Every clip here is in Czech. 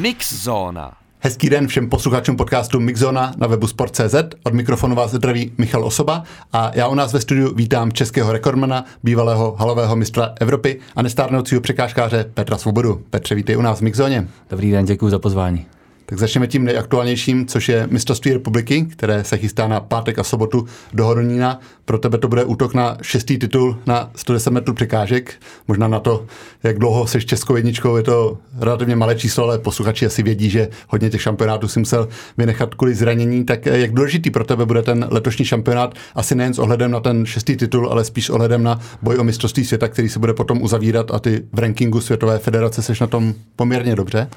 Mix Zóna. Hezký den všem posluchačům podcastu Mixzona na webu Sport.cz. Od mikrofonu vás zdraví Michal Osoba a já u nás ve studiu vítám českého rekordmana, bývalého halového mistra Evropy a nestárnoucího překážkáře Petra Svobodu. Petře, vítej u nás v Mixzoně. Dobrý den, děkuji za pozvání. Tak začneme tím nejaktuálnějším, což je mistrovství republiky, které se chystá na pátek a sobotu do Horonína. Pro tebe to bude útok na šestý titul na 110 metrů překážek. Možná na to, jak dlouho seš českou jedničkou, je to relativně malé číslo, ale posluchači asi vědí, že hodně těch šampionátů si musel vynechat kvůli zranění. Tak eh, jak důležitý pro tebe bude ten letošní šampionát, asi nejen s ohledem na ten šestý titul, ale spíš s ohledem na boj o mistrovství světa, který se bude potom uzavírat a ty v rankingu Světové federace seš na tom poměrně dobře?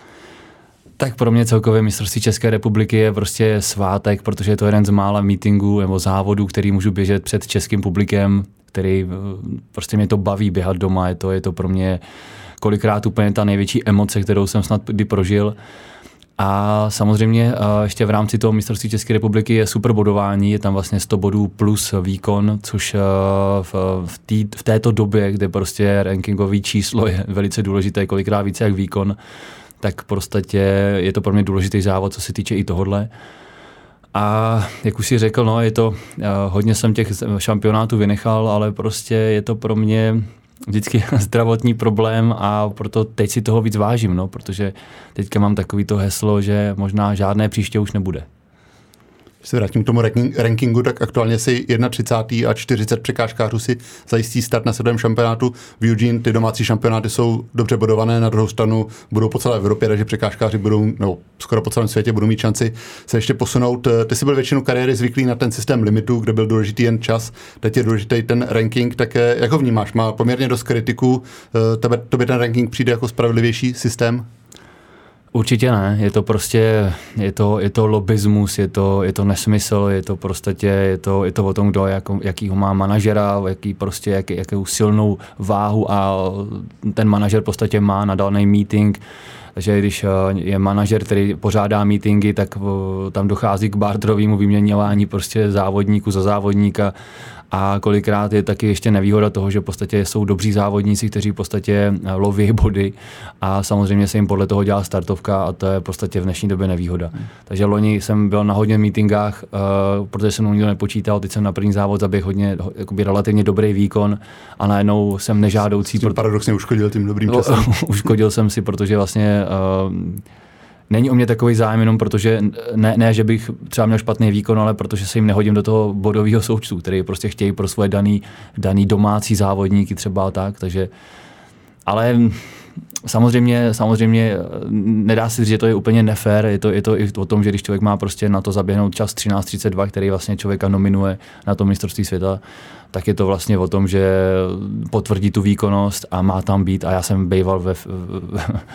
Tak pro mě celkově mistrovství České republiky je prostě svátek, protože je to jeden z mála meetingů nebo závodů, který můžu běžet před českým publikem, který eh, prostě mě to baví běhat doma, je to, je to pro mě kolikrát úplně ta největší emoce, kterou jsem snad kdy prožil. A samozřejmě eh, ještě v rámci toho mistrovství České republiky je super bodování, je tam vlastně 100 bodů plus výkon, což eh, v, v, tý, v této době, kde prostě rankingový číslo je velice důležité, kolikrát více jak výkon, tak prostě je to pro mě důležitý závod, co se týče i tohodle. A jak už si řekl, no, je to, eh, hodně jsem těch šampionátů vynechal, ale prostě je to pro mě vždycky zdravotní problém a proto teď si toho víc vážím, no, protože teďka mám takový to heslo, že možná žádné příště už nebude. Když se vrátím k tomu rankingu, tak aktuálně si 31. a 40 překážkářů si zajistí start na světovém šampionátu v Eugene. Ty domácí šampionáty jsou dobře bodované, na druhou stranu budou po celé Evropě, takže překážkáři budou, no, skoro po celém světě budou mít šanci se ještě posunout. Ty jsi byl většinu kariéry zvyklý na ten systém limitu, kde byl důležitý jen čas, teď je důležitý ten ranking, tak eh, jak ho vnímáš? Má poměrně dost kritiků, eh, tebe, tobě ten ranking přijde jako spravedlivější systém? Určitě ne, je to prostě, je to, je to lobismus, je to, je to nesmysl, je to prostě, je to, je to o tom, kdo jak, jakýho má manažera, jaký prostě, jak, jakou silnou váhu a ten manažer v podstatě má na daný meeting, takže když eh, je manažer, který pořádá meetingy, tak eh, tam dochází k barterovému vyměňování prostě závodníku za závodníka a kolikrát je taky ještě nevýhoda toho, že v podstatě jsou dobří závodníci, kteří v podstatě eh, loví body a samozřejmě se jim podle toho dělá startovka a to je v podstatě v dnešní době nevýhoda. Hmm. Takže loni jsem byl na hodně meetingách, uh, protože jsem nikdo nepočítal, teď jsem na první závod zaběh hodně jakoby relativně dobrý výkon a najednou jsem nežádoucí. Tím paradoxně uškodil tím dobrým časem. uškodil jsem si, protože vlastně uh, není o mě takový zájem jenom protože, ne, ne, že bych třeba měl špatný výkon, ale protože se jim nehodím do toho bodového součtu, který prostě chtějí pro svoje daný, daný domácí závodníky třeba tak, takže ale samozřejmě, samozřejmě nedá se říct, že to je úplně nefér, je to, je to i o tom, že když člověk má prostě na to zaběhnout čas 13.32, který vlastně člověka nominuje na to mistrovství světa, tak je to vlastně o tom, že potvrdí tu výkonnost a má tam být a já jsem býval ve, v,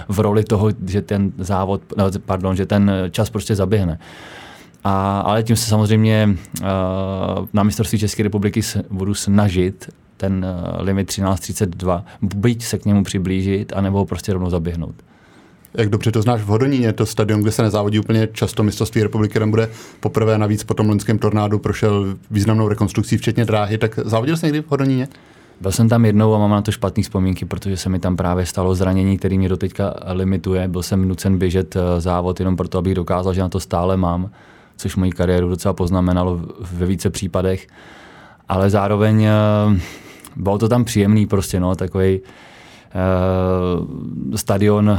v roli toho, že ten závod, no, pardon, že ten čas prostě zaběhne. A, ale tím se samozřejmě uh, na mistrovství České republiky budu snažit ten uh, limit 13.32, byť se k němu přiblížit, anebo ho prostě rovnou zaběhnout. Jak dobře to znáš v Hodoníně, to stadion, kde se nezávodí úplně často mistrovství republiky, tam bude poprvé navíc po tom loňském tornádu prošel významnou rekonstrukcí, včetně dráhy, tak závodil jsi někdy v Hodoníně? Byl jsem tam jednou a mám na to špatné vzpomínky, protože se mi tam právě stalo zranění, který mě doteďka limituje. Byl jsem nucen běžet eh, závod jenom proto, abych dokázal, že na to stále mám, což moji kariéru docela poznamenalo ve více případech. Ale zároveň eh, bylo to tam příjemný prostě, no, takový stadion uh,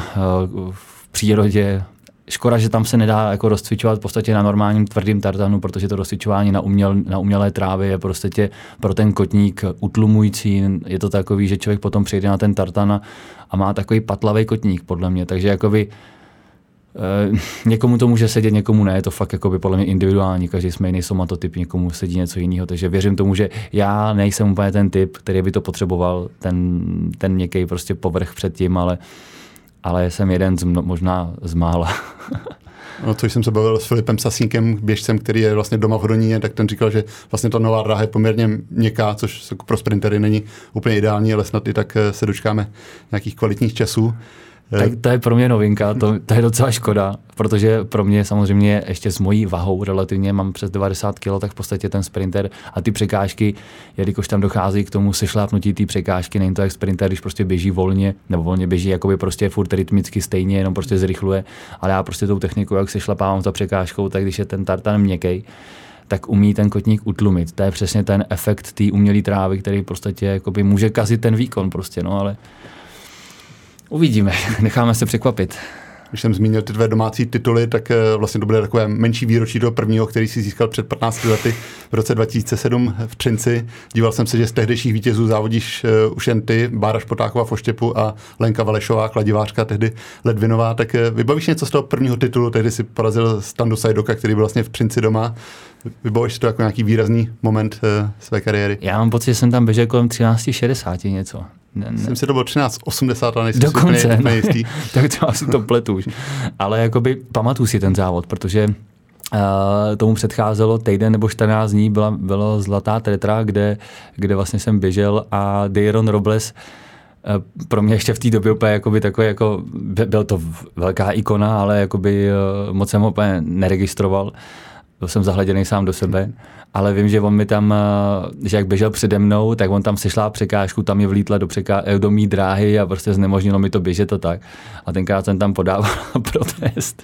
v přírodě. Škoda, že tam se nedá jako rozcvičovat v podstatě na normálním tvrdým tartanu, protože to rozcvičování na, uměl, na umělé trávě je prostě pro ten kotník utlumující. Je to takový, že člověk potom přijde na ten tartan a má takový patlavý kotník, podle mě. Takže jakoby někomu to může sedět, někomu ne, je to fakt jako by podle mě individuální, každý jsme jiný somatotyp, někomu sedí něco jiného, takže věřím tomu, že já nejsem úplně ten typ, který by to potřeboval, ten, ten měkký prostě povrch předtím, ale, ale jsem jeden z mno, možná z mála. No, což jsem se bavil s Filipem Sasínkem, běžcem, který je vlastně doma v Hroníně, tak ten říkal, že vlastně ta nová dráha je poměrně měkká, což pro sprintery není úplně ideální, ale snad i tak eh, se dočkáme nějakých kvalitních časů. Tak to je pro mě novinka, to, to je docela škoda, protože pro mě samozřejmě ještě s mojí vahou relativně mám přes 90 kg, tak v podstatě ten sprinter a ty překážky, jelikož tam dochází k tomu sešlápnutí té překážky, není to jak sprinter, když prostě běží volně, nebo volně běží jakoby prostě furt rytmicky stejně, jenom prostě zrychluje, ale já prostě tou technikou, jak se šlapávám za překážkou, tak když je ten tartan měkký, tak umí ten kotník utlumit. To je přesně ten efekt té umělé trávy, který prostě jakoby může kazit ten výkon prostě, no ale Uvidíme, necháme se překvapit. Když jsem zmínil ty dvě domácí tituly, tak eh, vlastně to bude takové menší výročí toho prvního, který si získal před 15 lety v roce 2007 v Třinci. Díval jsem se, že z tehdejších vítězů závodíš uh, už jen ty, Bára Špotáková v Oštěpu a Lenka Valešová, kladivářka, tehdy Ledvinová. Tak uh, vybavíš něco z toho prvního titulu, tehdy si porazil Standu Sajdoka, který byl vlastně v Třinci doma. Vybavíš to jako nějaký výrazný moment své kariéry? Já mám pocit, že jsem tam běžel kolem 13.60 něco. Ne, ne. Myslím si, to bylo 1380, ale nejsem Dokonce, úplně, úplně jistý. tak to asi to pletu už. Ale jakoby pamatuju si ten závod, protože Uh, tomu předcházelo týden nebo 14 dní, byla, byla zlatá tetra, kde, kde vlastně jsem běžel a Deiron Robles uh, pro mě ještě v té době úplně jakoby takový, jako, byl to velká ikona, ale jakoby uh, moc jsem ho úplně neregistroval. Byl jsem zahleděný sám do sebe ale vím, že on mi tam, eh, že jak běžel přede mnou, tak on tam sešla překážku, tam je vlítla do, překá, eh, do mý dráhy a prostě znemožnilo mi to běžet a tak. A tenkrát jsem tam podával protest.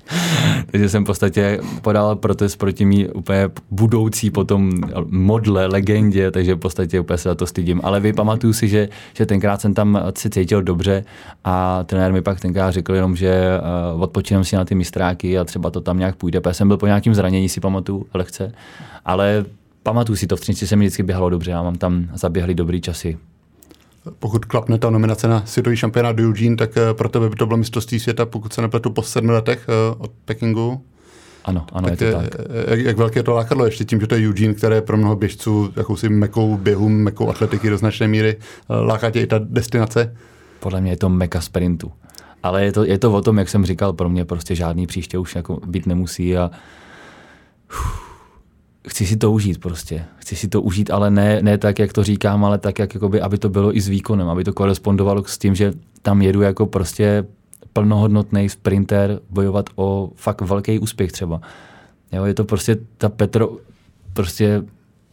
Takže jsem v podstatě podal protest proti mý úplně budoucí potom modle, legendě, takže v podstatě úplně se za to stydím. Ale vy pamatuju si, že, že tenkrát jsem tam si cítil dobře a trenér mi pak tenkrát řekl jenom, že uh, odpočínám si na ty mistráky a třeba to tam nějak půjde. Protože jsem byl po nějakým zranění, si pamatuju, lehce. Ale pamatuju si to, v Třinci se mi vždycky běhalo dobře, já mám tam zaběhly dobrý časy. Pokud klapne ta nominace na světový šampionát do Eugene, tak eh, pro tebe by to bylo mistrovství světa, pokud se nepletu po sedmi letech eh, od Pekingu. Ano, ano, tak je to tak. Eh, jak, jak velké je to lákadlo ještě tím, že to je Eugene, které pro mnoho běžců jakousi mekou běhu, mekou atletiky do značné míry. Láká tě i ta destinace? Podle mě je to meka sprintu. Ale je to, je to o tom, jak jsem říkal, pro mě prostě žádný příště už jako být nemusí a chci si to užít prostě. Chci si to užít, ale ne, ne tak, jak to říkám, ale tak, jak, jakoby, aby to bylo i s výkonem, aby to korespondovalo s tím, že tam jedu jako prostě plnohodnotný sprinter bojovat o fakt velký úspěch třeba. Jo, je to prostě ta Petro, prostě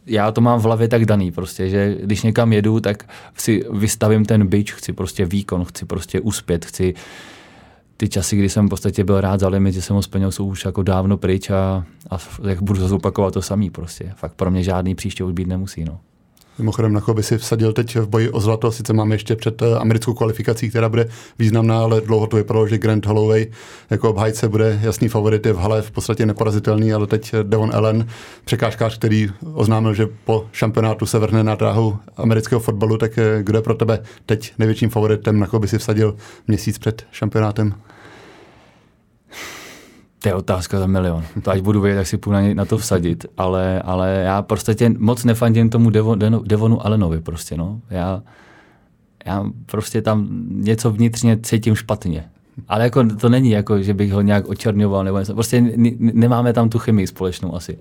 já to mám v hlavě tak daný prostě, že když někam jedu, tak si vystavím ten byč, chci prostě výkon, chci prostě uspět, chci ty časy, kdy jsem v podstatě byl rád za limit, že jsem ho splnil, jsou už jako dávno pryč a, a jak budu zase opakovat to samý prostě. Fakt pro mě žádný příště už být nemusí. No. Mimochodem, na koho by si vsadil teď v boji o zlato, sice máme ještě před eh, americkou kvalifikací, která bude významná, ale dlouho to vypadalo, že Grant Holloway jako obhájce bude jasný favorit, je v hale v podstatě neporazitelný, ale teď Devon Allen, překážkář, který oznámil, že po šampionátu se vrhne na dráhu amerického fotbalu, tak eh, kdo je pro tebe teď největším favoritem, na koho by si vsadil měsíc před šampionátem? To je otázka za milion. To až budu vědět, tak si půjdu na, na to vsadit, ale, ale já prostě moc nefandím tomu Devon, Devonu Allenovi prostě, no. Já, já prostě tam něco vnitřně cítím špatně. Ale jako to není jako, že bych ho nějak očerňoval nebo něco. Prostě nemáme tam tu chemii společnou asi.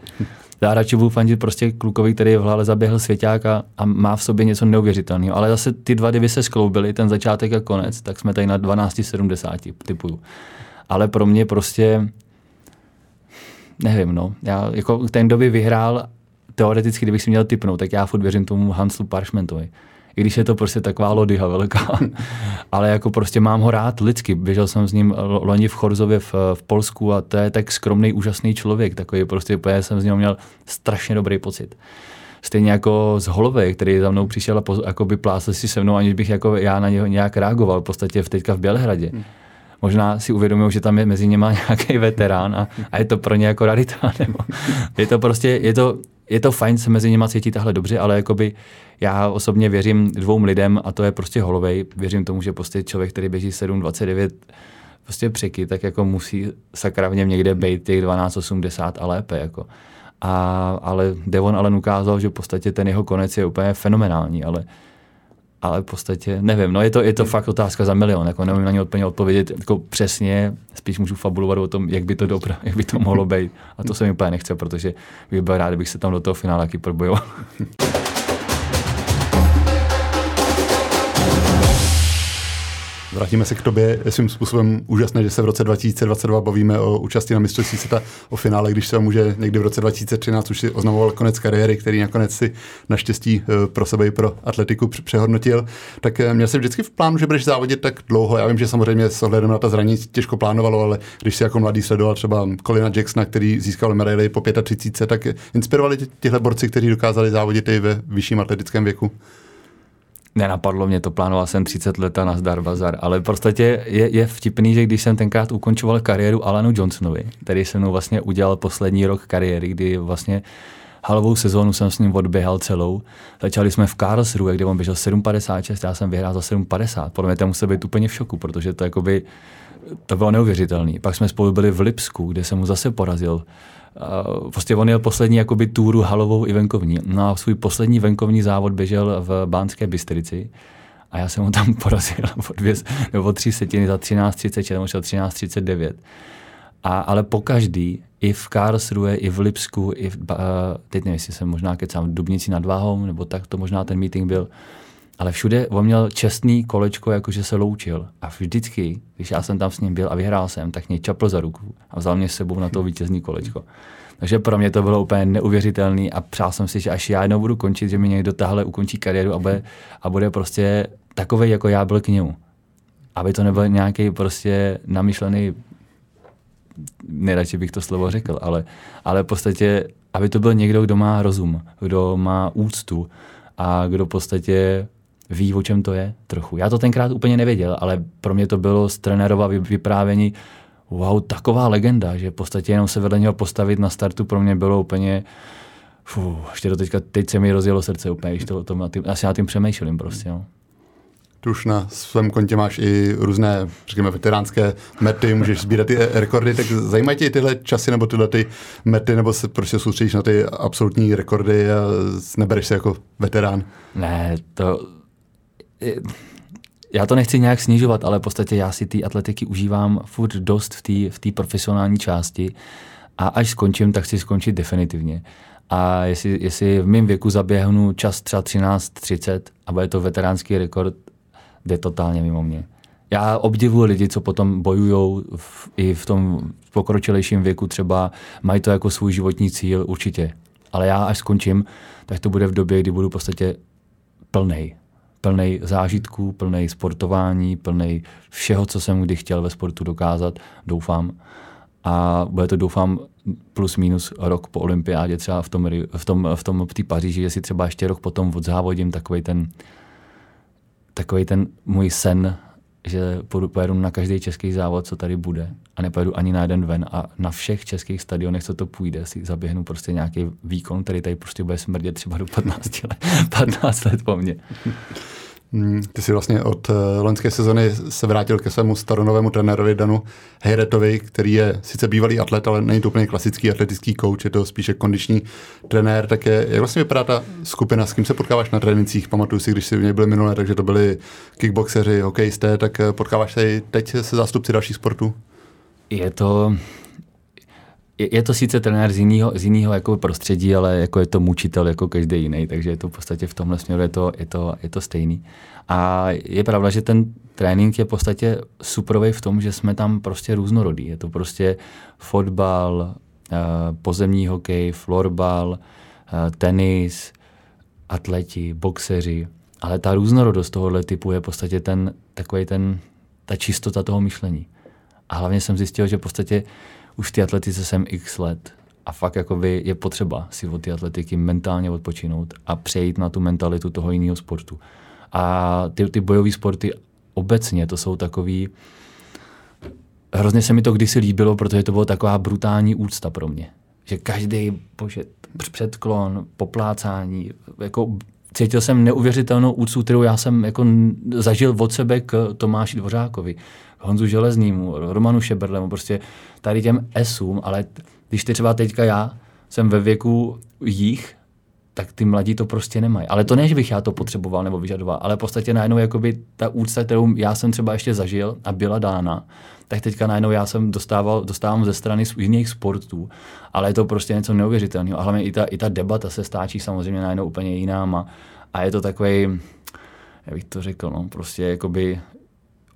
Já radši budu fandit prostě klukovi, který v hlavě zaběhl svěťák a, a má v sobě něco neuvěřitelného. Ale zase ty dva divy se skloubily, ten začátek a konec, tak jsme tady na 12,70 typuju. Ale pro mě prostě nevím, no. Já, jako ten, kdo by vyhrál, teoreticky, kdybych si měl typnout, tak já furt věřím tomu Hanslu Parchmentovi. I když je to prostě taková lodyha velká. Ale jako prostě mám ho rád lidsky. Běžel jsem s ním loni v Chorzově v, v Polsku a to je tak skromný, úžasný člověk. Takový prostě, jsem z něho měl strašně dobrý pocit. Stejně jako z Holovej, který za mnou přišel a jako by plásl si se mnou, aniž bych jako já na něho nějak reagoval, v podstatě teďka v Bělehradě. Hmm možná si uvědomují, že tam je mezi nimi nějaký veterán a, a je to pro ně jako rarita. Nebo je to prostě, je to, je to fajn se mezi nimi cítit takhle dobře, ale jakoby já osobně věřím dvou lidem a to je prostě Holovej. Věřím tomu, že prostě člověk, který běží 7,29 prostě překy, tak jako musí sakra v něm někde být těch 12,80 a lépe. Jako. A, ale Devon Allen ukázal, že v podstatě ten jeho konec je úplně fenomenální, ale ale v podstatě nevím, no je to, je to fakt otázka za milion, jako nevím na ně úplně odpovědět jako přesně, spíš můžu fabulovat o tom, jak by to dobro, jak by to mohlo být a to se mi úplně nechce, protože bych byl rád, kdybych se tam do toho finále taky probojoval. Vrátíme se k tobě. Svým způsobem úžasné, že se v roce 2022 bavíme o účasti na mistrovství světa o finále, když se může někdy v roce 2013 už si oznamoval konec kariéry, který nakonec si naštěstí eh, pro sebe i pro atletiku přehodnotil. Tak eh, měl jsem vždycky v plánu, že budeš závodit tak dlouho. Já vím, že samozřejmě s ohledem na ta zranění těžko plánovalo, ale když si jako mladý sledoval třeba Colina Jacksona, který získal medaili po 35, tak inspirovali těhle borci, kteří dokázali závodit i ve vyšším atletickém věku. Nenapadlo mě to, plánoval jsem 30 let a nazdar bazar, ale v podstatě je, je vtipný, že když jsem tenkrát ukončoval kariéru Alanu Johnsonovi, který se mnou vlastně udělal poslední rok kariéry, kdy vlastně halovou sezónu jsem s ním odběhal celou. Začali jsme v Karlsruhe, kde on běžel 7,56, já jsem vyhrál za 7,50. Podle mě to musel být úplně v šoku, protože to jakoby, to bylo neuvěřitelné. Pak jsme spolu byli v Lipsku, kde jsem mu zase porazil prostě on jel poslední jakoby túru halovou i venkovní. No a svůj poslední venkovní závod běžel v Bánské Bystrici a já jsem ho tam porazil o, dvě, nebo o tři setiny za 13.34, nebo 13.39. A, ale po každý, i v Karlsruhe, i v Lipsku, i v, uh, teď nevím, jestli jsem možná kecám v Dubnici nad Váhou, nebo tak to možná ten meeting byl, ale všude on měl čestný kolečko, jakože se loučil. A vždycky, když já jsem tam s ním byl a vyhrál jsem, tak mě čapl za ruku a vzal mě s sebou na to vítězný kolečko. Takže pro mě to bylo úplně neuvěřitelný a přál jsem si, že až já jednou budu končit, že mi někdo tahle ukončí kariéru a bude, a bude prostě takový, jako já byl k němu. Aby to nebyl nějaký prostě namyšlený, nejradši bych to slovo řekl, ale, ale v podstatě, aby to byl někdo, kdo má rozum, kdo má úctu a kdo v podstatě ví, o čem to je trochu. Já to tenkrát úplně nevěděl, ale pro mě to bylo z trenérova vyprávění wow, taková legenda, že v podstatě jenom se vedle něho postavit na startu pro mě bylo úplně Fů, ještě do teďka, teď se mi rozjelo srdce úplně, když to, to na tím, asi na tím přemýšlím prostě. No. Tu už na svém kontě máš i různé, řekněme, veteránské mety, můžeš sbírat ty rekordy, tak zajímají tě tyhle časy nebo tyhle ty mety, nebo se prostě soustředíš na ty absolutní rekordy a nebereš se jako veterán? Ne, to já to nechci nějak snižovat, ale v podstatě já si ty atletiky užívám furt dost v té v profesionální části a až skončím, tak chci skončit definitivně. A jestli, jestli v mém věku zaběhnu čas třeba 13.30 a bude to veteránský rekord, jde totálně mimo mě. Já obdivuji lidi, co potom bojují i v tom pokročilejším věku, třeba mají to jako svůj životní cíl, určitě. Ale já až skončím, tak to bude v době, kdy budu v podstatě plnej plný zážitků, plný sportování, plný všeho, co jsem kdy chtěl ve sportu dokázat, doufám. A bude to, doufám, plus minus rok po olympiádě, třeba v tom, v tom, v tom v Paříži, jestli třeba ještě rok potom odzávodím takový ten, takový ten můj sen, že pojedu na každý český závod, co tady bude a nepojedu ani na jeden ven a na všech českých stadionech, co to půjde, si zaběhnu prostě nějaký výkon, který tady prostě bude smrdět třeba do 15 let, 15 let po mně. Hmm, ty jsi vlastně od uh, loňské sezony se vrátil ke svému staronovému trenérovi Danu Hejretovi, který je sice bývalý atlet, ale není to úplně klasický atletický coach, je to spíše kondiční trenér. Tak je, jak vlastně vypadá ta skupina, s kým se potkáváš na trénincích? Pamatuju si, když jsi v něj byli minulé, takže to byli kickboxeři, hokejisté, tak eh, potkáváš se teď se zástupci dalších sportů? Je to, je, to sice trenér z jiného, z jiného jako prostředí, ale jako je to mučitel jako každý jiný, takže je to v podstatě v tomhle směru je to, je to, je to stejný. A je pravda, že ten trénink je v podstatě superový v tom, že jsme tam prostě různorodí. Je to prostě fotbal, eh, pozemní hokej, florbal, eh, tenis, atleti, boxeři. Ale ta různorodost tohohle typu je v podstatě ten, takový ten, ta čistota toho myšlení. A hlavně jsem zjistil, že v podstatě už té atletice jsem x let a fakt jakoby je potřeba si od té atletiky mentálně odpočinout a přejít na tu mentalitu toho jiného sportu. A ty, ty bojové sporty obecně, to jsou takový... Hrozně se mi to kdysi líbilo, protože to bylo taková brutální úcta pro mě. Že každý, bože, předklon, poplácání, jako cítil jsem neuvěřitelnou úctu, kterou já jsem jako zažil od sebe k Tomáši Dvořákovi. Honzu Železnýmu, Romanu Šeberlemu, prostě tady těm Sům, ale když ty třeba teďka já jsem ve věku jich, tak ty mladí to prostě nemají. Ale to ne, že bych já to potřeboval nebo vyžadoval, ale v podstatě najednou jakoby ta úcta, kterou já jsem třeba ještě zažil a byla dána, tak teďka najednou já jsem dostával, dostávám ze strany jiných sportů, ale je to prostě něco neuvěřitelného. A hlavně i ta, i ta debata se stáčí samozřejmě najednou úplně jinám a, a je to takový, jak bych to řekl, no, prostě jakoby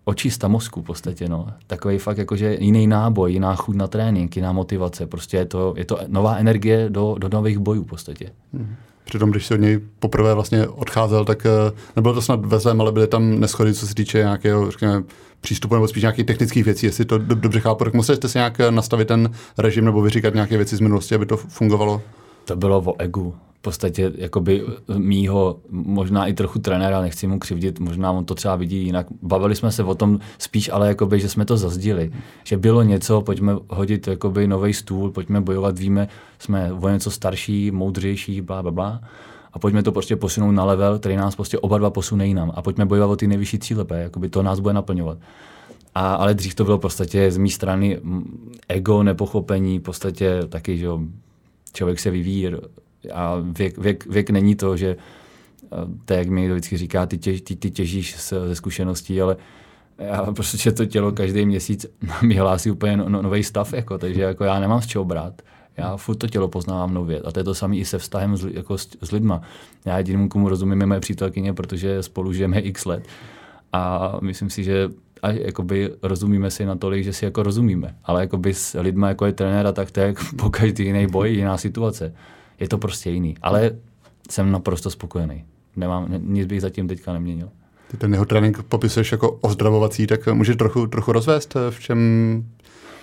očista mozku v podstatě, no. Takový fakt jakože jiný náboj, jiná chuť na trénink, jiná motivace. Prostě je to, je to nová energie do, do nových bojů v podstatě. Hmm. Přitom, když se od něj poprvé vlastně odcházel, tak eh, nebylo to snad ve ale byly tam neschody, co se týče nějakého, řekněme, přístupu nebo spíš nějakých technických věcí, jestli to dobře chápu. Tak museli jste si nějak nastavit ten režim nebo vyříkat nějaké věci z minulosti, aby to fungovalo? To bylo o egu podstatě jakoby mýho, možná i trochu trenéra, nechci mu křivdit, možná on to třeba vidí jinak. Bavili jsme se o tom spíš, ale jakoby, že jsme to zazdili. Že bylo něco, pojďme hodit jakoby nový stůl, pojďme bojovat, víme, jsme o něco starší, moudřejší, bla, bla, bla. A pojďme to prostě posunout na level, který nás prostě oba dva posune jinam. A pojďme bojovat o ty nejvyšší cíle, jakoby to nás bude naplňovat. A, ale dřív to bylo v podstatě z mé strany ego, nepochopení, v podstatě taky, že člověk se vyvíjí a věk, věk, věk není to, že to, jak mi vždycky říká, ty, těž, ty, ty těžíš ze zkušeností, ale já prostě to tělo každý měsíc mi hlásí úplně no, no, nový stav, jako, takže jako já nemám z čeho brát. Já furt to tělo poznávám nově. A to je to samé i se vztahem s, jako s, s lidma. Já jedinému, komu rozumím, je moje přítelkyně, protože spolu žijeme x let. A myslím si, že a jakoby rozumíme si natolik, že si jako rozumíme. Ale jakoby s lidma, jako je trenéra, tak to je po každý jiný boj, jiná situace je to prostě jiný. Ale jsem naprosto spokojený. Nemám, nic bych zatím teďka neměnil. Ty ten jeho trénink popisuješ jako ozdravovací, tak můžeš trochu, trochu rozvést, v čem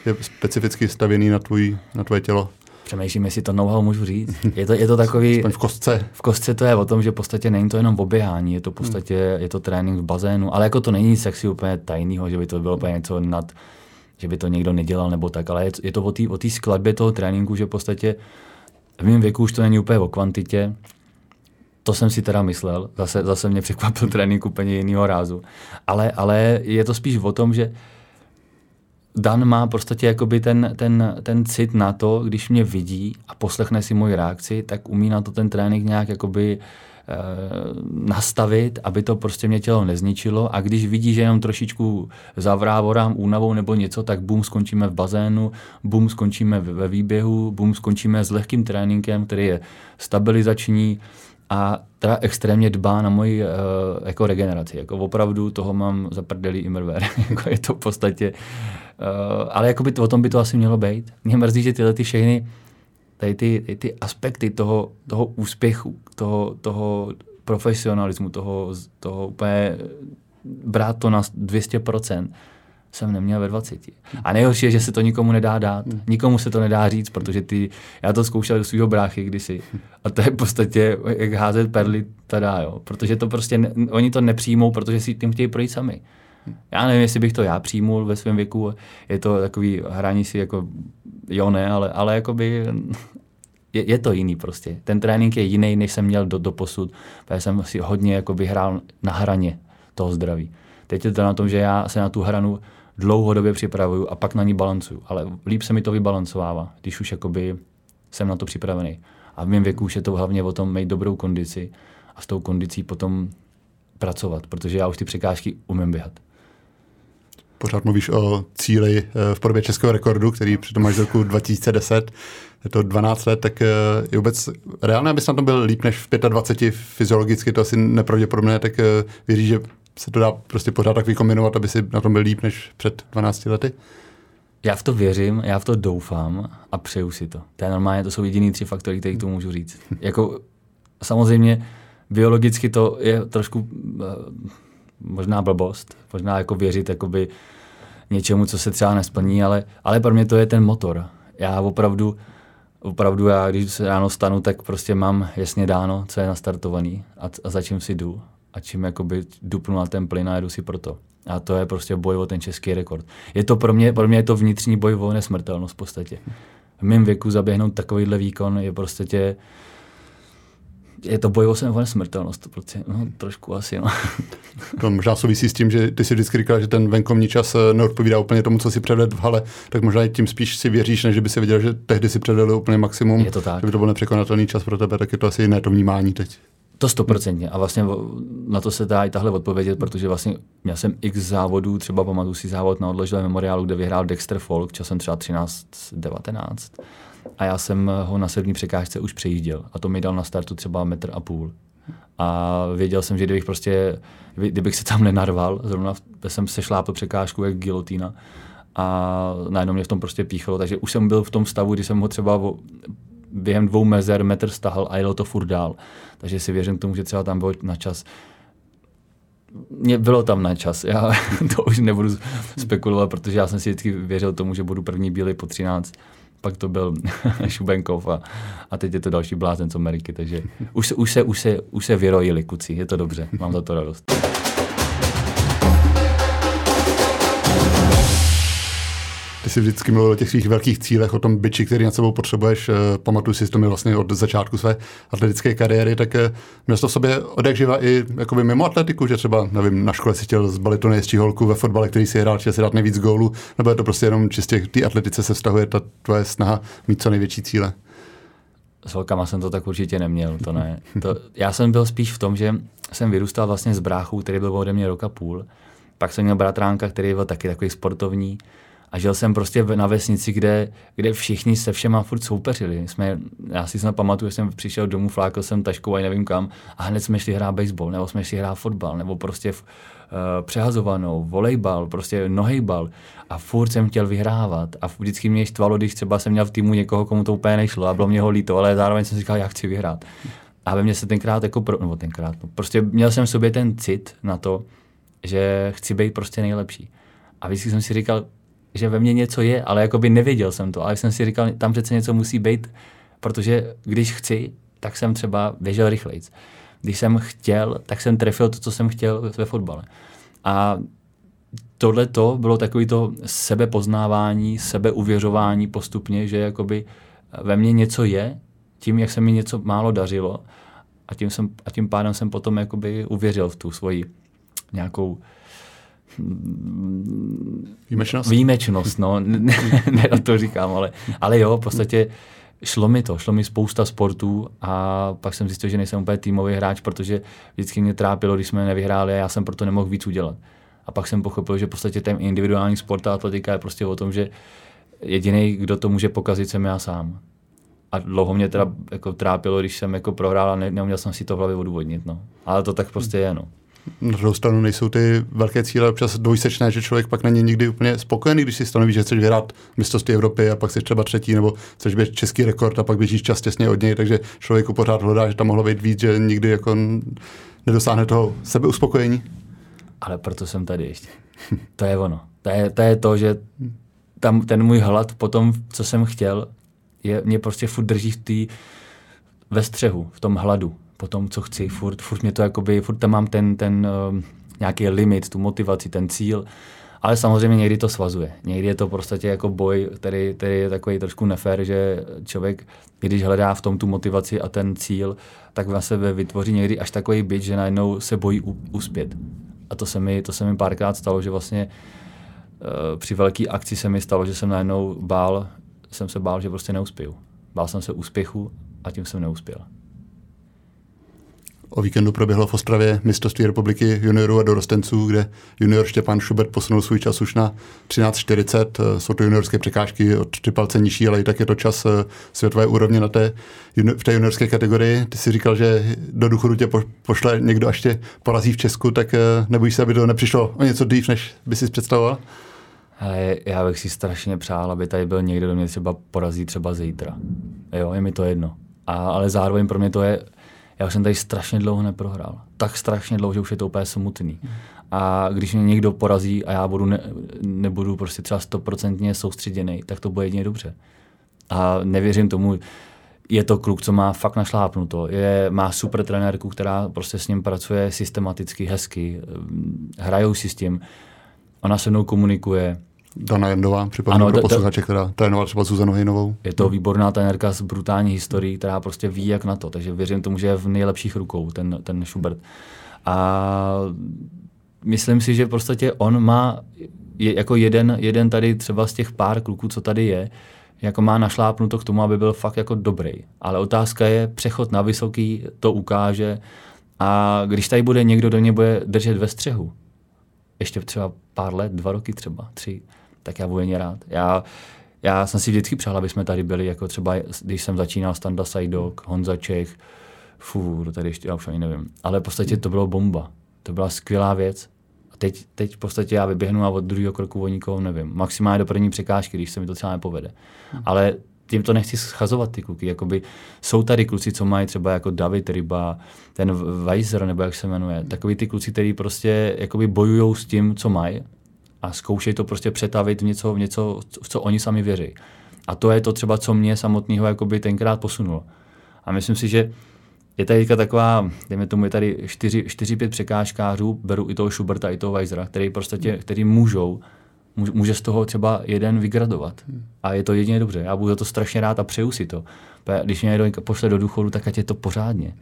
je specificky stavěný na, tvůj, na tvoje tělo? Přemýšlím, jestli to know-how můžu říct. Je to, je to takový... v kostce. V kostce to je o tom, že v podstatě není to jenom oběhání, je to v podstatě je to trénink v bazénu, ale jako to není sexy úplně tajného, že by to bylo úplně něco nad, že by to někdo nedělal nebo tak, ale je, je to o té skladbě toho tréninku, že v podstatě v mém věku už to není úplně o kvantitě, to jsem si teda myslel, zase, zase mě překvapil trénink úplně jiného rázu. Ale, ale je to spíš o tom, že Dan má prostě jakoby ten, ten, ten cit na to, když mě vidí a poslechne si moji reakci, tak umí na to ten trénink nějak jakoby Eh, nastavit, aby to prostě mě tělo nezničilo. A když vidí, že jenom trošičku zavrávorám únavou nebo něco, tak bum, skončíme v bazénu, bum, skončíme ve výběhu, bum, skončíme s lehkým tréninkem, který je stabilizační a teda extrémně dbá na moji uh, jako regeneraci. Jako opravdu toho mám zaprdelý immerware. jako je to v podstatě... Uh, ale jako by to, o tom by to asi mělo být. Mě mrzí, že tyhle ty všechny tady ty, tady ty aspekty toho, toho úspěchu, toho, toho profesionalismu, toho, toho úplně brát to na 200%, jsem neměl ve 20. A nejhorší je, že se to nikomu nedá dát. Nikomu se to nedá říct, protože ty, já to zkoušel do svého bráchy kdysi. A to je v podstatě jak házet perly teda, jo. Protože to prostě, ne, oni to nepřijmou, protože si tím chtějí projít sami. Já nevím, jestli bych to já přijmul ve svém věku. Je to takový hraní si jako jo, ne, ale, ale jakoby je, je to jiný prostě. Ten trénink je jiný, než jsem měl do, do posud, protože jsem si hodně jako vyhrál na hraně toho zdraví. Teď je to na tom, že já se na tu hranu dlouhodobě připravuju a pak na ní balancuju. Ale líp se mi to vybalancovává, když už jakoby jsem na to připravený. A v mém věku už je to hlavně o tom mít dobrou kondici a s tou kondicí potom pracovat, protože já už ty překážky umím běhat pořád mluvíš o cíli eh, v podobě českého rekordu, který přitom máš z roku 2010, je to 12 let, tak eh, je vůbec reálné, abys na tom byl líp než v 25, fyziologicky to asi nepravděpodobné, tak eh, věříš, že se to dá prostě pořád tak vykombinovat, aby si na tom byl líp než před 12 lety? Já v to věřím, já v to doufám a přeju si to. To je normálně, to jsou jediný tři faktory, které k tomu můžu říct. jako samozřejmě biologicky to je trošku možná blbost, možná jako věřit jakoby něčemu, co se třeba nesplní, ale, ale pro mě to je ten motor. Já opravdu, opravdu já, když se ráno stanu, tak prostě mám jasně dáno, co je nastartovaný a, a za čím si jdu. A čím jakoby dupnu na ten plyn a jdu si pro to. A to je prostě boj o ten český rekord. Je to pro mě, pro mě je to vnitřní boj o nesmrtelnost v podstatě. V mém věku zaběhnout takovýhle výkon je prostě tě, je to boj o nesmrtelnost, prostě, no, trošku asi, no. To možná souvisí s tím, že ty si vždycky říkal, že ten venkovní čas eh, neodpovídá úplně tomu, co si předvedl v hale, tak možná tím spíš si věříš, než by si viděl, že tehdy si předvedl úplně maximum. Je to tak. Že by to byl nepřekonatelný čas pro tebe, tak je to asi jiné to vnímání teď. To stoprocentně. A vlastně na to se dá i tahle odpovědět, protože vlastně měl jsem x závodů, třeba pamatuju si závod na odloženém memoriálu, kde vyhrál Dexter Folk časem třeba 13-19 a já jsem ho na sedmý překážce už přejížděl a to mi dal na startu třeba metr a půl. A věděl jsem, že kdybych prostě, kdybych se tam nenarval, zrovna jsem se šlápl překážku jak gilotína, a najednou mě v tom prostě píchlo, takže už jsem byl v tom stavu, kdy jsem ho třeba během dvou mezer metr stahal a jelo to furt dál. Takže si věřím tomu, že třeba tam bylo na čas mě bylo tam na čas. Já to už nebudu spekulovat, protože já jsem si vždycky věřil tomu, že budu první bílý po 13. Pak to byl Šubenkov a, a teď je to další blázen z Ameriky, takže už, už, se, už, se, už se vyrojili kuci, je to dobře, mám za to radost. Ty jsi vždycky mluvil o těch svých velkých cílech, o tom byči, který nad sebou potřebuješ. Eh, pamatuju si to mi vlastně od začátku své atletické kariéry, tak eh, měl to v sobě odjakživa i jakoby mimo atletiku, že třeba, nevím, na škole si chtěl zbalit to nejistí holku ve fotbale, který si hrál, chtěl si dát nejvíc gólů, nebo je to prostě jenom čistě k té atletice se vztahuje ta tvoje snaha mít co největší cíle? S holkama jsem to tak určitě neměl, to ne. To, já jsem byl spíš v tom, že jsem vyrůstal vlastně s bráchou, který byl ode mě roka půl. Pak jsem měl bratránka, který byl taky takový sportovní a žil jsem prostě na vesnici, kde, kde všichni se všema furt soupeřili. Jsme, já si snad pamatuju, že jsem přišel domů, flákl jsem taškou a nevím kam a hned jsme šli hrát baseball, nebo jsme šli hrát fotbal, nebo prostě uh, přehazovanou, volejbal, prostě nohejbal a furt jsem chtěl vyhrávat a vždycky mě štvalo, když třeba jsem měl v týmu někoho, komu to úplně nešlo a bylo mě ho líto, ale zároveň jsem říkal, já chci vyhrát. A ve mně se tenkrát jako, pro, nebo tenkrát, no, prostě měl jsem v sobě ten cit na to, že chci být prostě nejlepší. A vždycky jsem si říkal, že ve mně něco je, ale jakoby nevěděl jsem to. Ale jsem si říkal, tam přece něco musí být, protože když chci, tak jsem třeba běžel rychleji. Když jsem chtěl, tak jsem trefil to, co jsem chtěl ve fotbale. A tohle to bylo takový to sebepoznávání, sebeuvěřování postupně, že jakoby ve mně něco je, tím, jak se mi něco málo dařilo a tím, jsem, a tím pádem jsem potom jakoby uvěřil v tu svoji nějakou Výjimečnost? Výjimečnost, no, ne, ne to říkám, ale, ale jo, v podstatě šlo mi to, šlo mi spousta sportů a pak jsem zjistil, že nejsem úplně týmový hráč, protože vždycky mě trápilo, když jsme nevyhráli a já jsem proto nemohl víc udělat. A pak jsem pochopil, že v podstatě ten individuální sport a atletika je prostě o tom, že jediný, kdo to může pokazit, jsem já sám. A dlouho mě teda jako trápilo, když jsem jako prohrál a ne, neuměl jsem si to v hlavě odůvodnit. No. Ale to tak prostě je. No na druhou stranu nejsou ty velké cíle občas dvojsečné, že člověk pak není nikdy úplně spokojený, když si stanoví, že chceš vyhrát mistrovství Evropy a pak jsi třeba třetí, nebo chceš být český rekord a pak běžíš čas těsně od něj, takže člověku pořád hledá, že tam mohlo být víc, že nikdy jako nedosáhne toho sebeuspokojení. Ale proto jsem tady ještě. To je ono. To je to, je to že tam ten můj hlad po tom, co jsem chtěl, je, mě prostě furt drží v té ve střehu, v tom hladu po tom, co chci. Furt, furt mě to jakoby, furt tam mám ten, ten uh, nějaký limit, tu motivaci, ten cíl. Ale samozřejmě někdy to svazuje. Někdy je to prostě jako boj, který, který je takový trošku nefér, že člověk, když hledá v tom tu motivaci a ten cíl, tak na sebe vytvoří někdy až takový byt, že najednou se bojí uspět. A to se mi, to se mi párkrát stalo, že vlastně uh, při velké akci se mi stalo, že jsem najednou bál, jsem se bál, že prostě neuspěju. Bál jsem se úspěchu a tím jsem neuspěl. O víkendu proběhlo v Ostravě mistrovství republiky juniorů a dorostenců, kde junior Štěpán Šubert posunul svůj čas už na 13.40. Jsou to juniorské překážky od tři palce nižší, ale i tak je to čas eh, světové úrovně na té, v té juniorské kategorii. Ty si říkal, že do důchodu tě pošle někdo, až tě porazí v Česku, tak eh, nebojíš se, aby to nepřišlo o něco dřív, než by si představoval? Já bych si strašně přál, aby tady byl někdo, kdo mě třeba porazí třeba zítra. Jo, je mi to jedno. A, ale zároveň pro mě to je já už jsem tady strašně dlouho neprohrál. Tak strašně dlouho, že už je to úplně smutný. A když mě někdo porazí a já budu ne, nebudu prostě třeba stoprocentně soustředěný, tak to bude jedině dobře. A nevěřím tomu, je to kluk, co má fakt našlápnuto. Je, má super trenérku, která prostě s ním pracuje systematicky, hezky. Hrajou si s tím. Ona se mnou komunikuje Dana Jendová, připomínám pro posluchače, která trénovala třeba Zuzanu Hejnovou. Je to výborná trenérka s brutální historií, která prostě ví, jak na to. Takže věřím tomu, že je v nejlepších rukou ten, ten Schubert. A myslím si, že podstatě on má je, jako jeden, jeden tady třeba z těch pár kluků, co tady je, jako má našlápnuto k tomu, aby byl fakt jako dobrý. Ale otázka je, přechod na vysoký to ukáže a když tady bude někdo, do něj bude držet ve střehu, ještě třeba pár let, dva roky třeba, tři, tak já budu rád. Já, já jsem si vždycky přál, aby jsme tady byli, jako třeba, když jsem začínal Standa Sajdok, Honza Čech, Fů, tady ještě, já už ani nevím. Ale v podstatě to bylo bomba. To byla skvělá věc. A teď, teď v podstatě já vyběhnu a od druhého kroku o nikoho nevím. Maximálně do první překážky, když se mi to třeba nepovede. Hmm. Ale tím to nechci schazovat ty kluky. Jakoby jsou tady kluci, co mají třeba jako David Ryba, ten Weiser, nebo jak se jmenuje. Takový ty kluci, kteří prostě jakoby bojují s tím, co mají a zkoušejí to prostě přetavit v něco, v něco, v co oni sami věří. A to je to třeba, co mě samotného jakoby tenkrát posunulo. A myslím si, že je tady taková, dejme tomu, je tady 4-5 překážkářů, beru i toho Schuberta, i toho Weisera, který, prostě, který můžou může z toho třeba jeden vygradovat. A je to jedině dobře. Já budu za to strašně rád a přeju si to. Když mě někdo pošle do důchodu, tak ať je to pořádně.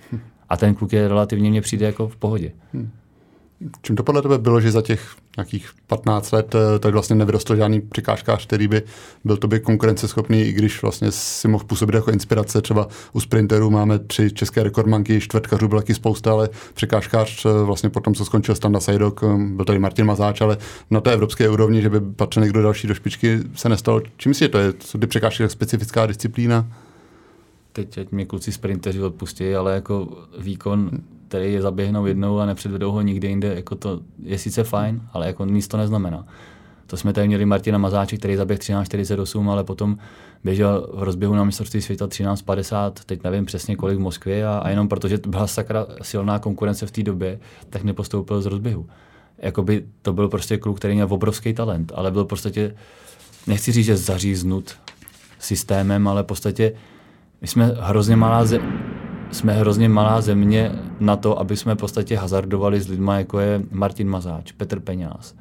A ten kluk je relativně, mně přijde jako v pohodě. Hmm. Čím to podle tebe bylo, že za těch nějakých 15 let eh, tak vlastně nevyrostl žádný překážkář, který by byl tobě konkurenceschopný, i když vlastně si mohl působit jako inspirace. Třeba u sprinterů máme tři české rekordmanky, čtvrtkařů byl taky spousta, ale překážkář eh, vlastně potom, co skončil Standa Sajdok, eh, byl tady Martin Mazáč, ale na té evropské úrovni, že by patřil někdo další do špičky, se nestalo. Čím si je to? Je to ty překážky specifická disciplína? Teď ať mě kluci sprinteři odpustí, ale jako výkon který je zaběhnou jednou a nepředvedou ho nikdy jinde, jako to je sice fajn, ale jako nic to neznamená. To jsme tady měli Martina Mazáček, který zaběh 13.48, ale potom běžel v rozběhu na mistrovství světa 13.50, teď nevím přesně kolik v Moskvě a, a jenom protože byla sakra silná konkurence v té době, tak nepostoupil z rozběhu. Jakoby to byl prostě kluk, který měl obrovský talent, ale byl prostě, nechci říct, že zaříznut systémem, ale v podstatě my jsme hrozně malá země, jsme hrozně malá země na to, aby jsme v podstatě hazardovali s lidmi, jako je Martin Mazáč, Petr Peňáz.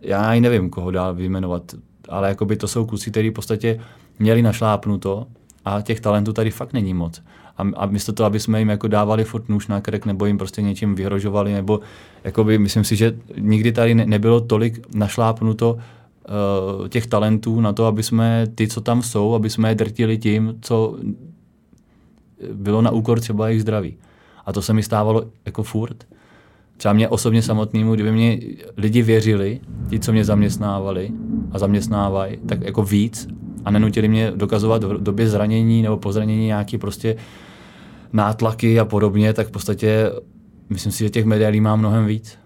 Já ani nevím, koho dál vyjmenovat, ale jakoby to jsou kluci, kteří v podstatě měli našlápnuto a těch talentů tady fakt není moc. A, a místo toho, aby jsme jim jako dávali furt nůž na krek nebo jim prostě něčím vyhrožovali, nebo jakoby, myslím si, že nikdy tady ne, nebylo tolik našlápnuto uh, těch talentů na to, aby jsme ty, co tam jsou, aby jsme je drtili tím, co bylo na úkor třeba jejich zdraví. A to se mi stávalo jako furt. Třeba mě osobně samotnému, kdyby mě lidi věřili, ti, co mě zaměstnávali a zaměstnávají, tak jako víc a nenutili mě dokazovat v době zranění nebo po zranění nějaký prostě nátlaky a podobně, tak v podstatě myslím si, že těch medailí mám mnohem víc.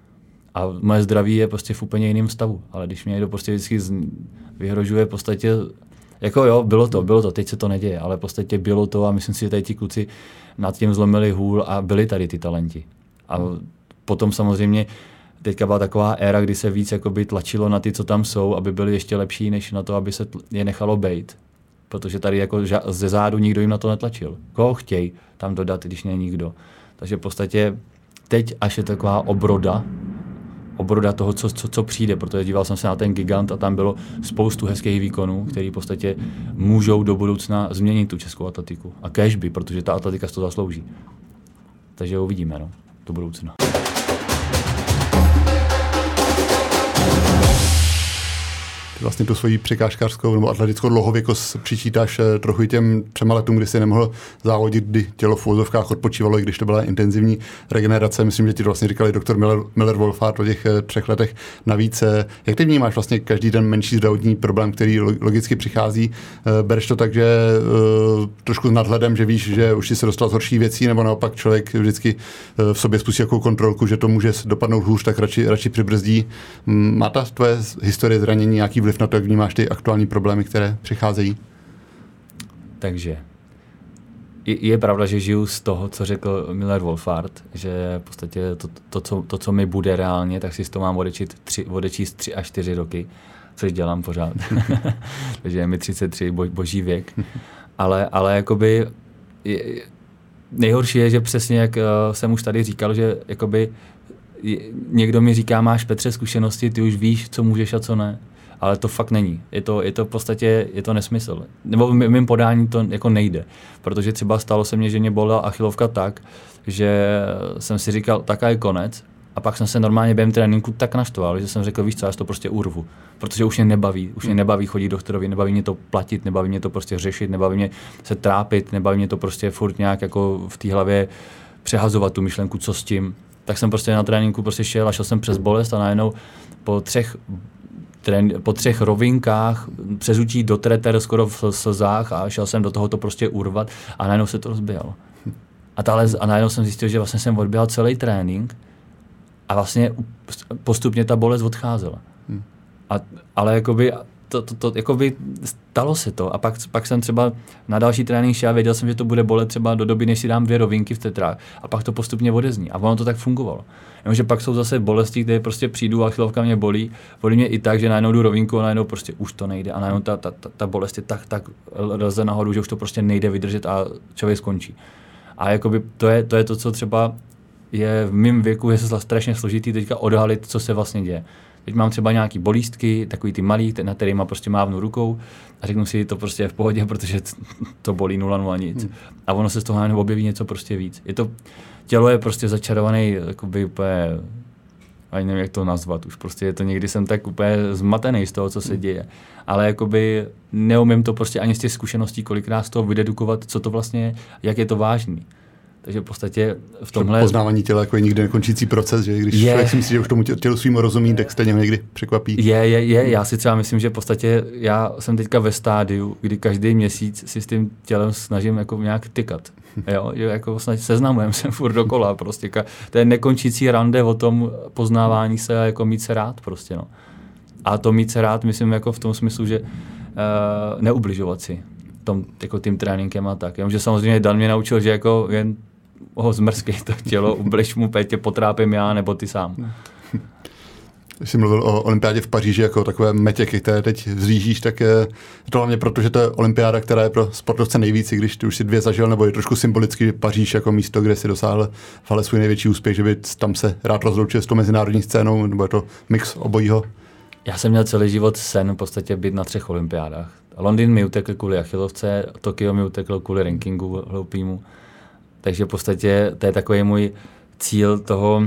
A moje zdraví je prostě v úplně jiném stavu. Ale když mě někdo prostě vždycky vyhrožuje v podstatě jako jo, bylo to, bylo to, teď se to neděje, ale v podstatě bylo to a myslím si, že tady ti kluci nad tím zlomili hůl a byli tady ty talenti. A potom samozřejmě teďka byla taková éra, kdy se víc jakoby tlačilo na ty, co tam jsou, aby byli ještě lepší, než na to, aby se je nechalo bejt. Protože tady jako ze zádu nikdo jim na to netlačil. Koho chtějí tam dodat, když není nikdo. Takže v podstatě teď, až je taková obroda, obroda toho, co, co, co přijde, protože díval jsem se na ten gigant a tam bylo spoustu hezkých výkonů, které v podstatě můžou do budoucna změnit tu českou atletiku. A by, protože ta atletika to zaslouží. Takže uvidíme no, do budoucna. Ty vlastně tu svoji překážkářskou nebo atletickou dlouhověkost přičítáš eh, trochu těm třema letům, kdy si nemohl závodit, kdy tělo v úzovkách odpočívalo, i když to byla intenzivní regenerace. Myslím, že ti to vlastně říkali doktor Miller, Miller Wolfart o těch eh, třech letech. Navíc, eh, jak ty vnímáš vlastně každý den menší zdravotní problém, který logicky přichází? Bereš to tak, že trošku s nadhledem, že víš, že už si se dostal z horší věcí, nebo naopak člověk vždycky v sobě spustí jakou kontrolku, že to může dopadnout hůř, tak radši, radši přibrzdí. Má ta tvoje historie zranění nějaký vliv na to, jak vnímáš ty aktuální problémy, které přicházejí? Takže je, je pravda, že žiju z toho, co řekl Miller Wolfart, že v podstatě to, to, co, to, co mi bude reálně, tak si z toho mám odečít tři, odečíst tři až čtyři roky, což dělám pořád. Takže je mi 33, bo, boží věk. Ale, ale jakoby je, nejhorší je, že přesně jak uh, jsem už tady říkal, že jakoby někdo mi říká, máš Petře zkušenosti, ty už víš, co můžeš a co ne ale to fakt není. Je to, je to v podstatě je to nesmysl. Nebo v mém podání to jako nejde. Protože třeba stalo se mně, že mě bolela achilovka tak, že jsem si říkal, taká je konec. A pak jsem se normálně během tréninku tak naštval, že jsem řekl, víš co, já to prostě urvu. Protože už mě nebaví, už mě hmm. nebaví chodit doktorovi, nebaví mě to platit, nebaví mě to prostě řešit, nebaví mě se trápit, nebaví mě to prostě furt nějak jako v té hlavě přehazovat tu myšlenku, co s tím. Tak jsem prostě na tréninku prostě šel a šel jsem přes bolest a najednou po třech trén, po třech rovinkách přezučí do treter skoro v slzách a šel jsem do toho to prostě urvat a najednou se to rozběhlo. A, tahle, a najednou jsem zjistil, že vlastně jsem odběhal celý trénink a vlastně postupně ta bolest odcházela. Hmm. A, ale jakoby to, to, to jakoby stalo se to. A pak, pak jsem třeba na další trénink šel a věděl jsem, že to bude bolet třeba do doby, než si dám dvě rovinky v tetrách. A pak to postupně odezní. A ono to tak fungovalo. Jenomže pak jsou zase bolesti, kde prostě přijdu a chvilovka mě bolí. Bolí mě i tak, že najednou jdu rovinku a najednou prostě už to nejde. A najednou ta, ta, ta, ta bolest je tak, tak lze nahoru, že už to prostě nejde vydržet a člověk skončí. A jakoby to je, to je to, co třeba je v mém věku je strašně složitý teďka odhalit, co se vlastně děje. Teď mám třeba nějaký bolístky, takový ty malý, na kterýma prostě mávnu rukou a řeknu si, to prostě je v pohodě, protože to bolí nula nula nic. Hmm. A ono se z toho objeví něco prostě víc. Je to, tělo je prostě začarovaný, jakoby úplně, ani nevím, jak to nazvat, už prostě je to někdy jsem tak úplně zmatený z toho, co se hmm. děje. Ale jakoby neumím to prostě ani z těch zkušeností kolikrát z toho vydedukovat, co to vlastně je, jak je to vážný. Takže v podstatě v tomhle... Poznávání těla jako je nikdy nekončící proces, že když je, člověk si myslí, že už tomu tělu svým rozumí, tak stejně někdy překvapí. Je, je, je. Já si třeba myslím, že v podstatě já jsem teďka ve stádiu, kdy každý měsíc si s tím tělem snažím jako nějak tykat. Jo, že jako snad seznamujem se furt dokola. Prostě. To je nekončící rande o tom poznávání se a jako mít se rád prostě. No. A to mít se rád, myslím jako v tom smyslu, že uh, neubližovat si tom, jako tím tréninkem a tak. Jenomže samozřejmě Dan mě naučil, že jako jen ho zmrzkej to tělo, ubliž mu, tě potrápím já nebo ty sám. Když jsi mluvil o olympiádě v Paříži jako takové metě, které teď zřížíš, tak je to hlavně proto, že to je olympiáda, která je pro sportovce nejvíc, když ty už si dvě zažil, nebo je trošku symbolicky Paříž jako místo, kde si dosáhl v ale svůj největší úspěch, že by tam se rád rozloučil s tou mezinárodní scénou, nebo je to mix obojího? Já jsem měl celý život sen v podstatě být na třech olympiádách. Londýn mi utekl kvůli achilovce, Tokio mi utekl kvůli rankingu hloupýmu. Takže v podstatě to je takový můj cíl toho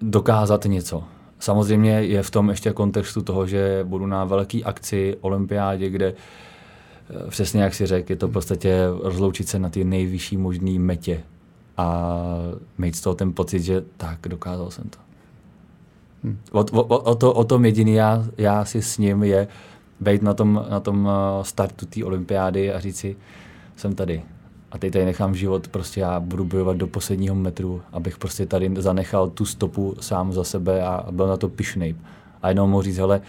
dokázat něco. Samozřejmě je v tom ještě kontextu toho, že budu na velké akci, olympiádě, kde eh, přesně jak si řekl, je to v podstatě rozloučit se na ty nejvyšší možný metě a mít z toho ten pocit, že tak, dokázal jsem to. Hmm. O, o, o, to, o tom jediný já, já si s ním je být na tom, na tom eh, startu té olympiády a říct si, jsem tady, a teď tady nechám život, prostě já budu bojovat do posledního metru, abych prostě tady zanechal tu stopu sám za sebe a byl na to pišnej. A jenom mohu říct, hele,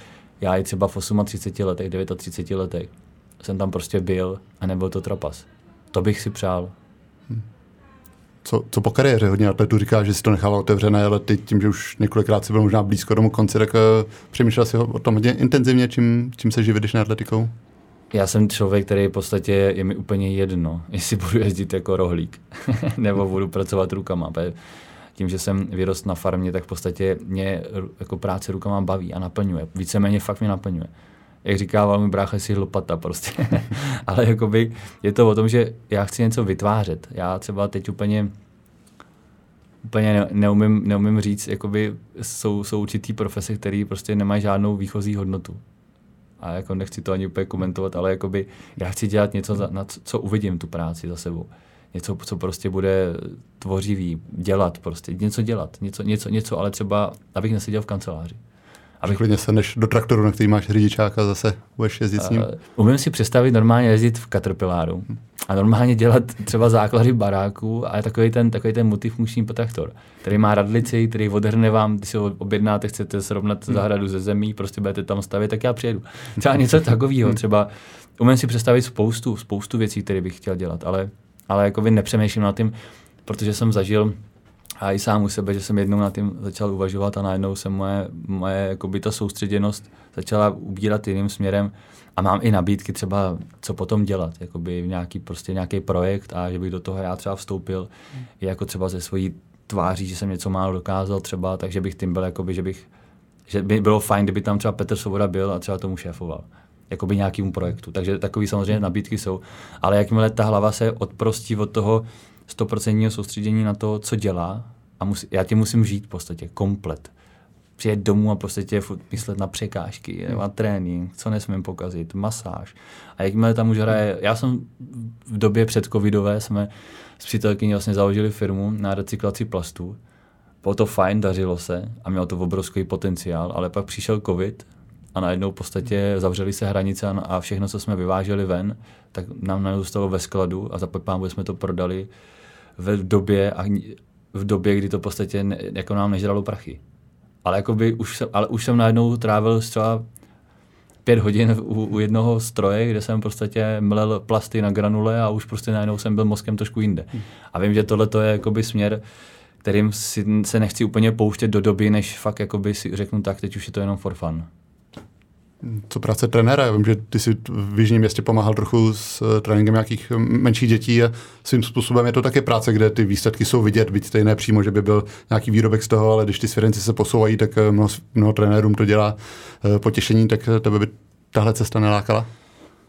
já i třeba v 38 letech, 39 letech jsem tam prostě byl a nebyl to trapas. To bych si přál. Hmm. Co, co po kariéře? Hodně atletů říká, že si to nechával otevřené, ale ty tím, že už několikrát si byl možná blízko tomu konci, tak uh, přemýšlel si o tom hodně intenzivně, čím, čím se živíš na atletikou? Já jsem člověk, který v podstatě je mi úplně jedno, jestli budu jezdit jako rohlík nebo budu pracovat rukama. Tím, že jsem vyrost na farmě, tak v podstatě mě jako práce rukama baví a naplňuje. Víceméně fakt mě naplňuje. Jak říkával mi brácha, si lopata prostě. Ale jakoby je to o tom, že já chci něco vytvářet. Já třeba teď úplně úplně ne, neumím, neumím říct, jakoby jsou, jsou určitý profese, které prostě nemají žádnou výchozí hodnotu a jako nechci to ani úplně komentovat, ale jakoby já chci dělat něco, za, na co, co uvidím tu práci za sebou. Něco, co prostě bude tvořivý, dělat prostě, něco dělat, něco, něco, něco ale třeba, abych neseděl v kanceláři. Abych... Klidně se než do traktoru, na který máš řidičák a zase budeš jezdit s ním. Uh, umím si představit normálně jezdit v Caterpillaru a normálně dělat třeba základy baráku a takový ten, takový ten multifunkční traktor, který má radlici, který odhrne vám, když se objednáte, chcete srovnat hmm. zahradu ze zemí, prostě budete tam stavět, tak já přijedu. Třeba něco takového, třeba umím si představit spoustu, spoustu věcí, které bych chtěl dělat, ale, ale jako nepřemýšlím nad tím, protože jsem zažil a i sám u sebe, že jsem jednou na tím začal uvažovat a najednou se moje, moje jakoby ta soustředěnost začala ubírat jiným směrem a mám i nabídky třeba, co potom dělat, jakoby nějaký, prostě nějaký projekt a že bych do toho já třeba vstoupil, hmm. jako třeba ze svojí tváří, že jsem něco málo dokázal třeba, takže bych tím byl, jakoby, že bych, že by bylo fajn, kdyby tam třeba Petr Svoboda byl a třeba tomu šéfoval jakoby nějakému projektu. Takže takové samozřejmě nabídky jsou. Ale jakmile ta hlava se odprostí od toho, stoprocentního soustředění na to, co dělá a musí, já tě musím žít v podstatě komplet. Přijet domů a prostě myslet na překážky, hmm. na trénink, co nesmím pokazit, masáž. A jakmile tam už hraje, já jsem v době před covidové, jsme s přítelkyní vlastně založili firmu na recyklaci plastů. Bylo to fajn, dařilo se a mělo to obrovský potenciál, ale pak přišel covid a najednou v podstatě zavřeli se hranice a všechno, co jsme vyváželi ven, tak nám nezůstalo ve skladu a za pámu jsme to prodali v době, a v době, kdy to v podstatě ne, jako nám nežralo prachy. Ale, jakoby už jsem, ale už jsem najednou trávil třeba pět hodin u, u jednoho stroje, kde jsem prostě mlel plasty na granule a už prostě najednou jsem byl mozkem trošku jinde. Hmm. A vím, že tohle to je jakoby směr, kterým si, se nechci úplně pouštět do doby, než fakt jakoby si řeknu tak, teď už je to jenom for fun. Co práce trenéra? Já vím, že ty si v Jižním městě pomáhal trochu s uh, tréninkem nějakých menších dětí a svým způsobem je to také práce, kde ty výsledky jsou vidět, byť stejné přímo, že by byl nějaký výrobek z toho, ale když ty svěrenci se posouvají, tak eh, mnoho, mnoho trenérům to dělá potěšení, tak tebe by tahle cesta nelákala?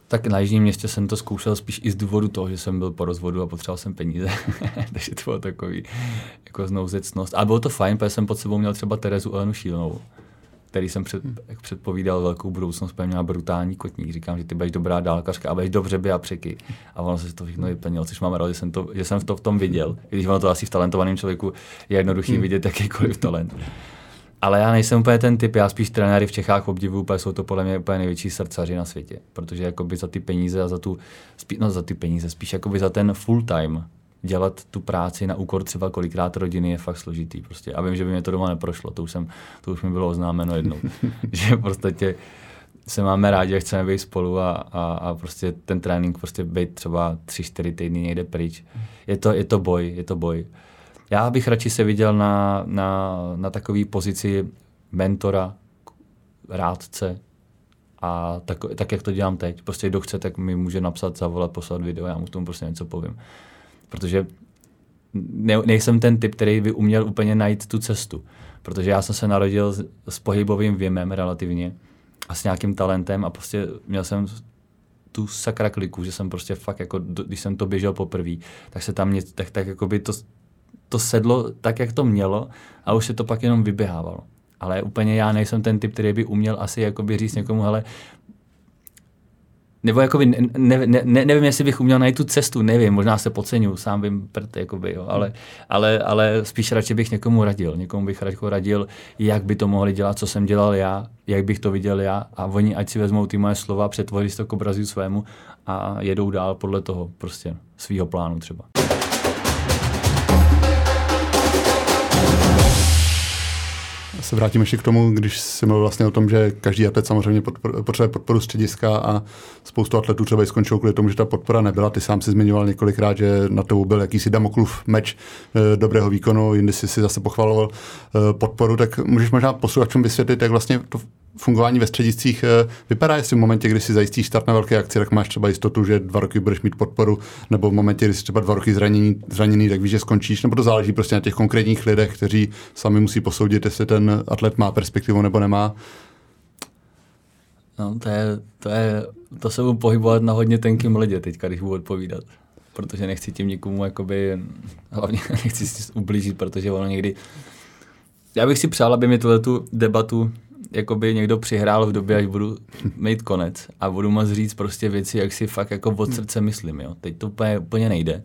Tak na Jižním městě jsem to zkoušel spíš i z důvodu toho, že jsem byl po rozvodu a potřeboval jsem peníze. Takže to bylo takový jako znouzecnost. A bylo to fajn, protože jsem pod sebou měl třeba Terezu Elenu Šílenovou, který jsem před, jak předpovídal velkou budoucnost, protože měla brutální kotník. Říkám, že ty budeš dobrá dálkařka a budeš dobře by a překy. A ono se to všechno vyplnilo, což mám rád, že jsem, to, že jsem to v tom viděl. Když ono to asi v talentovaném člověku je jednoduchý hmm. vidět jakýkoliv talent. Ale já nejsem úplně ten typ, já spíš trenéry v Čechách obdivuju, protože jsou to podle mě úplně největší srdcaři na světě. Protože jakoby za ty peníze a za tu, spíš, no za ty peníze, spíš jakoby za ten full time dělat tu práci na úkor třeba kolikrát rodiny je fakt složitý. Prostě. A vím, že by mě to doma neprošlo, to už, jsem, to už mi bylo oznámeno jednou. že prostě se máme rádi a chceme být spolu a, a, a prostě ten trénink prostě být třeba tři, čtyři týdny někde pryč. Je to, je to boj, je to boj. Já bych radši se viděl na, na, na takové pozici mentora, rádce, a tak, tak, jak to dělám teď. Prostě kdo chce, tak mi může napsat, zavolat, poslat video, já mu tomu prostě něco povím. Protože ne, nejsem ten typ, který by uměl úplně najít tu cestu. Protože já jsem se narodil s, s pohybovým věmem relativně a s nějakým talentem a prostě měl jsem tu sakra kliku, že jsem prostě fakt jako, když jsem to běžel poprvé, tak se tam něco, tak, tak jako by to, to sedlo tak, jak to mělo a už se to pak jenom vyběhávalo. Ale úplně já nejsem ten typ, který by uměl asi jakoby říct někomu, hele, nebo jakoby, ne, ne, ne, nevím, jestli bych uměl najít tu cestu, nevím, možná se podceňuji, sám vím prd, jakoby, jo, ale, ale, ale spíš radši bych někomu radil, někomu bych radil, radil, jak by to mohli dělat, co jsem dělal já, jak bych to viděl já a oni ať si vezmou ty moje slova, přetvoří to k obrazu svému a jedou dál podle toho prostě svého plánu třeba. Se vrátím ještě k tomu, když jsi mluvil vlastně o tom, že každý atlet samozřejmě potřebuje podporu střediska a spoustu atletů třeba i skončilo kvůli tomu, že ta podpora nebyla. Ty sám si zmiňoval několikrát, že na to byl jakýsi damoklův meč e, dobrého výkonu, jindy si si zase pochvaloval e, podporu, tak můžeš možná posluchačům vysvětlit, jak vlastně to fungování ve střediscích eh, vypadá, jestli v momentě, kdy si zajistíš start na velké akci, tak máš třeba jistotu, že dva roky budeš mít podporu, nebo v momentě, kdy jsi třeba dva roky zraněný, zraněný tak víš, že skončíš, nebo to záleží prostě na těch konkrétních lidech, kteří sami musí posoudit, jestli ten atlet má perspektivu nebo nemá. No, to je, to je, to se budu pohybovat na hodně tenkým ledě teďka, když budu odpovídat. Protože nechci tím nikomu, jakoby, hlavně nechci si ublížit, protože ono někdy, já bych si přál, aby mi tuhle tu debatu jakoby někdo přihrál v době, až budu mít konec a budu moct říct prostě věci, jak si fakt jako od srdce myslím, jo. Teď to úplně, úplně nejde.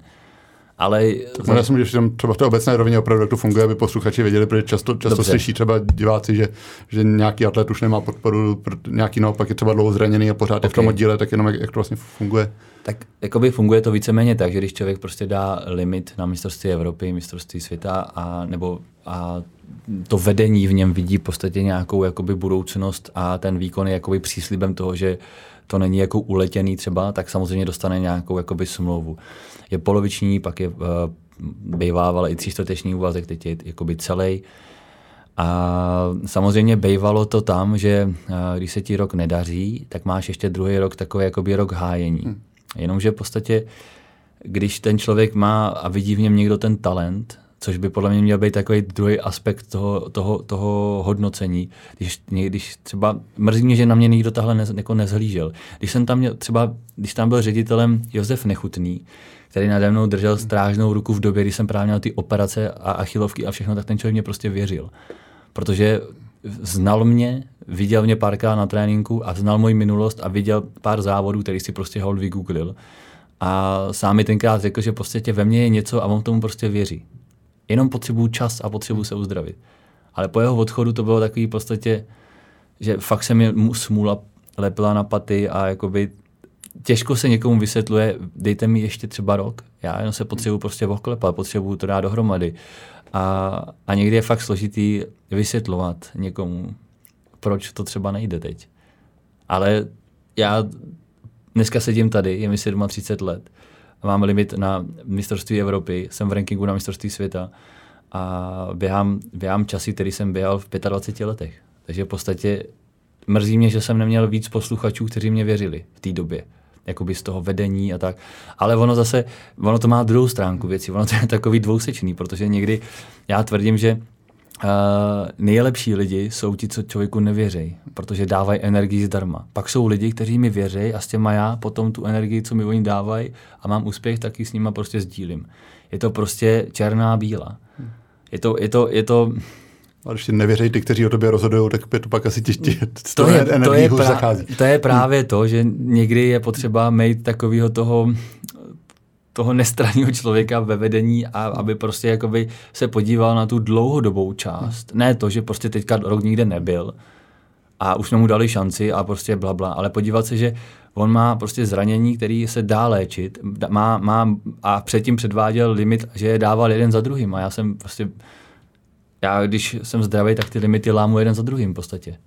Ale... Tak já si že třeba v té obecné rovině opravdu to funguje, aby posluchači věděli, protože často, často slyší třeba diváci, že, že nějaký atlet už nemá podporu, nějaký naopak je třeba dlouho zraněný a pořád okay. je v tom oddíle, tak jenom jak, jak to vlastně funguje. Tak jakoby funguje to víceméně tak, že když člověk prostě dá limit na mistrovství Evropy, mistrovství světa a nebo a to vedení v něm vidí v podstatě nějakou jakoby budoucnost a ten výkon je jakoby příslibem toho, že to není jako uletěný třeba, tak samozřejmě dostane nějakou jakoby smlouvu. Je poloviční, pak je uh, bývával i třístoteční úvazek, teď je jakoby celý. A samozřejmě bývalo to tam, že uh, když se ti rok nedaří, tak máš ještě druhý rok takový jakoby rok hájení. Hmm. Jenomže v podstatě, když ten člověk má a vidí v něm někdo ten talent, což by podle mě měl být takový druhý aspekt toho, toho, toho hodnocení. Když, když třeba, mrzí mě, že na mě nikdo tahle ne, jako nezhlížel. Když jsem tam měl, třeba, když tam byl ředitelem Josef Nechutný, který nade mnou držel strážnou ruku v době, kdy jsem právě měl ty operace a achilovky a všechno, tak ten člověk mě prostě věřil. Protože znal mě, viděl mě párkrát na tréninku a znal moji minulost a viděl pár závodů, který si prostě hold vygooglil. A sám mi tenkrát řekl, že prostě ve mně je něco a on tomu prostě věří. Jenom potřebuju čas a potřebuju se uzdravit. Ale po jeho odchodu to bylo takový v podstatě, že fakt se mi smůla lepila na paty a jakoby těžko se někomu vysvětluje, dejte mi ještě třeba rok, já jenom se potřebuji prostě oklepat, potřebuji to dát dohromady. A, a někdy je fakt složitý vysvětlovat někomu, proč to třeba nejde teď. Ale já dneska sedím tady, je mi 37 let, mám limit na mistrovství Evropy, jsem v rankingu na mistrovství světa a běhám, běhám časy, který jsem běhal v 25 letech. Takže v podstatě mrzí mě, že jsem neměl víc posluchačů, kteří mě věřili v té době jakoby z toho vedení a tak. Ale ono zase, ono to má druhou stránku věci, ono to je takový dvousečný, protože někdy já tvrdím, že Uh, nejlepší lidi jsou ti, co člověku nevěří, protože dávají energii zdarma. Pak jsou lidi, kteří mi věří a s těma já potom tu energii, co mi oni dávají a mám úspěch, tak ji s nima prostě sdílím. Je to prostě černá bílá. Je to, je to, je to, a když ti nevěří ty, kteří o tobě rozhodují, tak je to pak asi těžké. To, je, to, je pra, to je právě to, že někdy je potřeba mít takového toho toho nestranného člověka ve vedení a aby prostě jakoby se podíval na tu dlouhodobou část. Ne to, že prostě teďka rok nikde nebyl a už jsme mu dali šanci a prostě bla, bla ale podívat se, že on má prostě zranění, který se dá léčit má, má, a předtím předváděl limit, že je dával jeden za druhým a já jsem prostě já když jsem zdravý, tak ty limity lámu jeden za druhým v podstatě.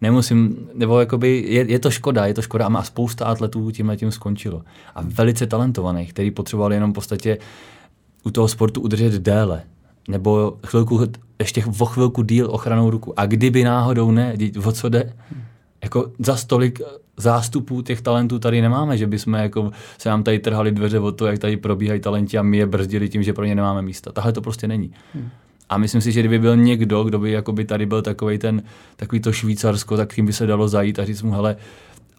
Nemusím, nebo jakoby je, je to škoda, je to škoda a má spousta atletů tím tím skončilo. A velice talentovaných, který potřebovali jenom v podstatě u toho sportu udržet déle. Nebo chvilku, ještě o chvilku díl ochranou ruku. A kdyby náhodou ne, o co jde? Jako za stolik zástupů těch talentů tady nemáme, že bychom jako se nám tady trhali dveře o to, jak tady probíhají talenti a my je brzdili tím, že pro ně nemáme místa. Tahle to prostě není. Hmm. A myslím si, že kdyby byl někdo, kdo by jakoby tady byl takový ten, takový to Švýcarsko, tak tím by se dalo zajít a říct mu, hele,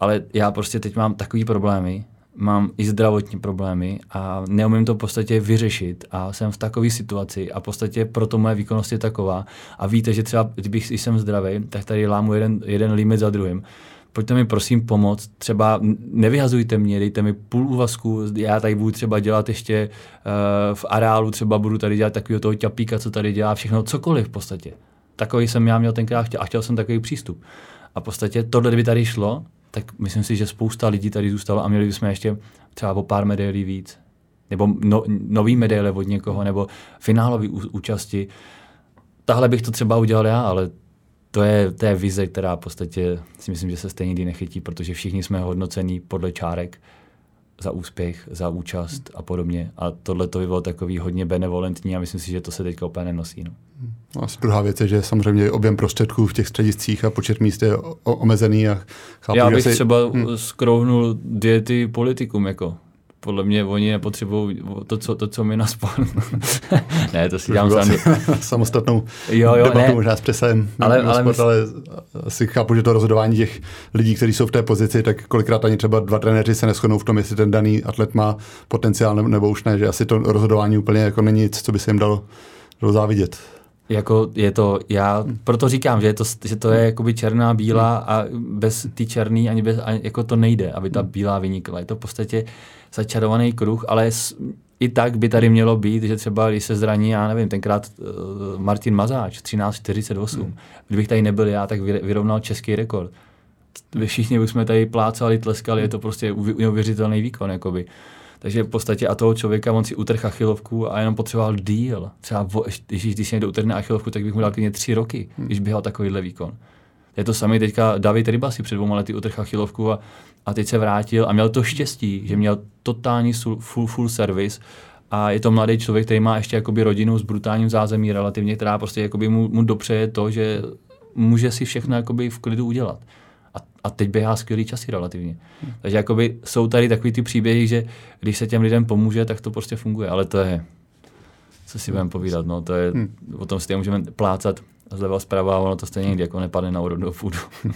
ale já prostě teď mám takový problémy, mám i zdravotní problémy a neumím to v podstatě vyřešit a jsem v takové situaci a v podstatě proto moje výkonnost je taková. A víte, že třeba kdybych jsem zdravý, tak tady lámu jeden, jeden limit za druhým pojďte mi prosím pomoct, třeba nevyhazujte mě, dejte mi půl úvazku, já tady budu třeba dělat ještě uh, v areálu, třeba budu tady dělat takového toho ťapíka, co tady dělá, všechno, cokoliv v podstatě. Takový jsem já měl tenkrát chtěl, a chtěl jsem takový přístup. A v podstatě tohle, kdyby tady šlo, tak myslím si, že spousta lidí tady zůstalo a měli bychom ještě třeba o pár medailí víc. Nebo no, nový medaile od někoho, nebo finálový účasti. Tahle bych to třeba udělal já, ale to je, to je vize, která v podstatě si myslím, že se stejně nikdy nechytí, protože všichni jsme hodnocení podle čárek za úspěch, za účast a podobně. A tohle to by bylo takový hodně benevolentní a myslím si, že to se teďka úplně nenosí. No. A druhá věc je, že samozřejmě objem prostředků v těch střediscích a počet míst je omezený. A chápu, Já bych že si... třeba hmm. skrouhnul diety politikum, jako podle mě oni nepotřebují to, co, to, co my na ne, to si dělám sám. Samostatnou jo, jo, debatu ne. možná s přesahem ale, ale, sport, ale asi chápu, že to rozhodování těch lidí, kteří jsou v té pozici, tak kolikrát ani třeba dva trenéři se neschodnou v tom, jestli ten daný atlet má potenciál nebo už ne, že asi to rozhodování úplně jako není nic, co by se jim dalo, dalo závidět. Jako je to, já proto říkám, že, je to, že to je jakoby černá, bílá a bez ty černý ani bez, ani, jako to nejde, aby ta bílá vynikla. Je to v podstatě začarovaný kruh, ale i tak by tady mělo být, že třeba když se zraní, já nevím, tenkrát uh, Martin Mazáč, 13.48, hmm. kdybych tady nebyl já, tak vyrovnal český rekord. Všichni bychom tady plácali, tleskali, je to prostě neuvěřitelný výkon. Jakoby. Takže v podstatě a toho člověka, on si utrh achilovku a jenom potřeboval díl. Třeba, když, když někdo utrhne achilovku, tak bych mu dal klidně tři roky, hmm. když běhal takovýhle výkon. Je to samý teďka David Ryba si před dvouma lety utrh achilovku a, a teď se vrátil a měl to štěstí, že měl totální full, full service a je to mladý člověk, který má ještě jakoby rodinu s brutálním zázemí relativně, která prostě jakoby mu, mu dopřeje to, že může si všechno jakoby v klidu udělat. A, teď běhá skvělý časy relativně. Hmm. Takže jakoby jsou tady takový ty příběhy, že když se těm lidem pomůže, tak to prostě funguje. Ale to je, co si budeme povídat, no, to je, hmm. o tom si můžeme plácat zleva zprava ono to stejně někdy jako nepadne na úrodnou půdu.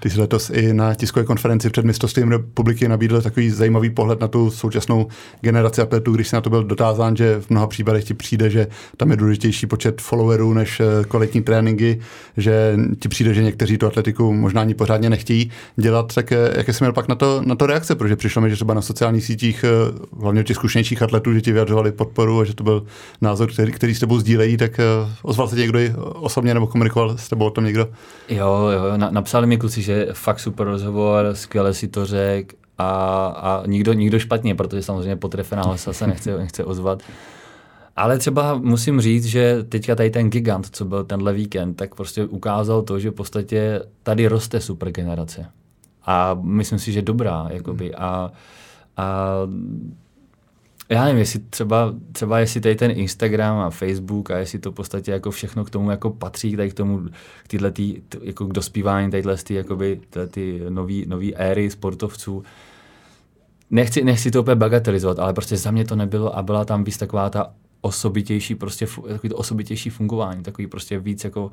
Ty jsi letos i na tiskové konferenci před mistrovstvím republiky nabídl takový zajímavý pohled na tu současnou generaci atletů, když se na to byl dotázán, že v mnoha případech ti přijde, že tam je důležitější počet followerů než eh, kvalitní tréninky, že ti přijde, že někteří tu atletiku možná ani pořádně nechtějí dělat, tak eh, jaké jsi měl pak na to, na to reakce, protože přišlo mi, že třeba na sociálních sítích, eh, hlavně těch zkušenějších atletů, že ti vyjadřovali podporu a že to byl názor, který, který s tebou sdílejí, tak ozval se někdo osobně nebo komunikoval s tebou o tom někdo? Jo, jo, na, napsali mi kluci, že fakt super rozhovor, skvěle si to řek a, a nikdo, nikdo špatně, protože samozřejmě potrefená hlasa se nechce, nechce ozvat. Ale třeba musím říct, že teďka tady ten gigant, co byl tenhle víkend, tak prostě ukázal to, že v podstatě tady roste super generace. A myslím si, že dobrá, jakoby. A, a já nevím, jestli třeba, třeba jestli tady ten Instagram a Facebook a jestli to v podstatě jako všechno k tomu jako patří, tady k tomu, k tyhle tý, jako k dospívání tadyhle ty, jakoby, ty nový, nový éry sportovců. Nechci, nechci to úplně bagatelizovat, ale prostě za mě to nebylo a byla tam víc taková ta osobitější, prostě takový to osobitější fungování, takový prostě víc jako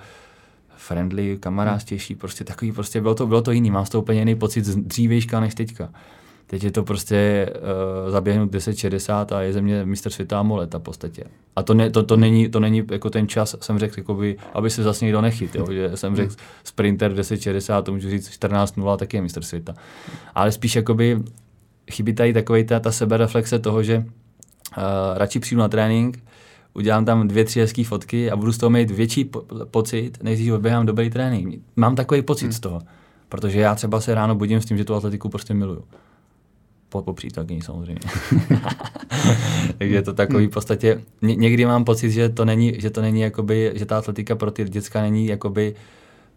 friendly, kamarádtější, prostě takový prostě, bylo to, bylo to jiný, mám z toho úplně jiný pocit z dřívejška než teďka. Teď je to prostě uh, zaběhnout 10-60 a je ze mě mistr světa a moleta v podstatě. A to, ne, to, to, není, to není jako ten čas, jsem řekl, jakoby, aby se zase někdo nechyt, jo? že jsem řekl sprinter 10-60, to můžu říct 14-0, taky je mistr světa. Ale spíš jakoby chybí tady takový ta, ta sebereflexe toho, že uh, radši přijdu na trénink, udělám tam dvě, tři hezké fotky a budu z toho mít větší po- pocit, než když odběhám dobrý trénink. Mám takový pocit hmm. z toho, protože já třeba se ráno budím s tím, že tu atletiku prostě miluju. Po, po přítelkyni samozřejmě. Takže je to takový v podstatě, ně, někdy mám pocit, že to není, že to není jakoby, že ta atletika pro ty děcka není jakoby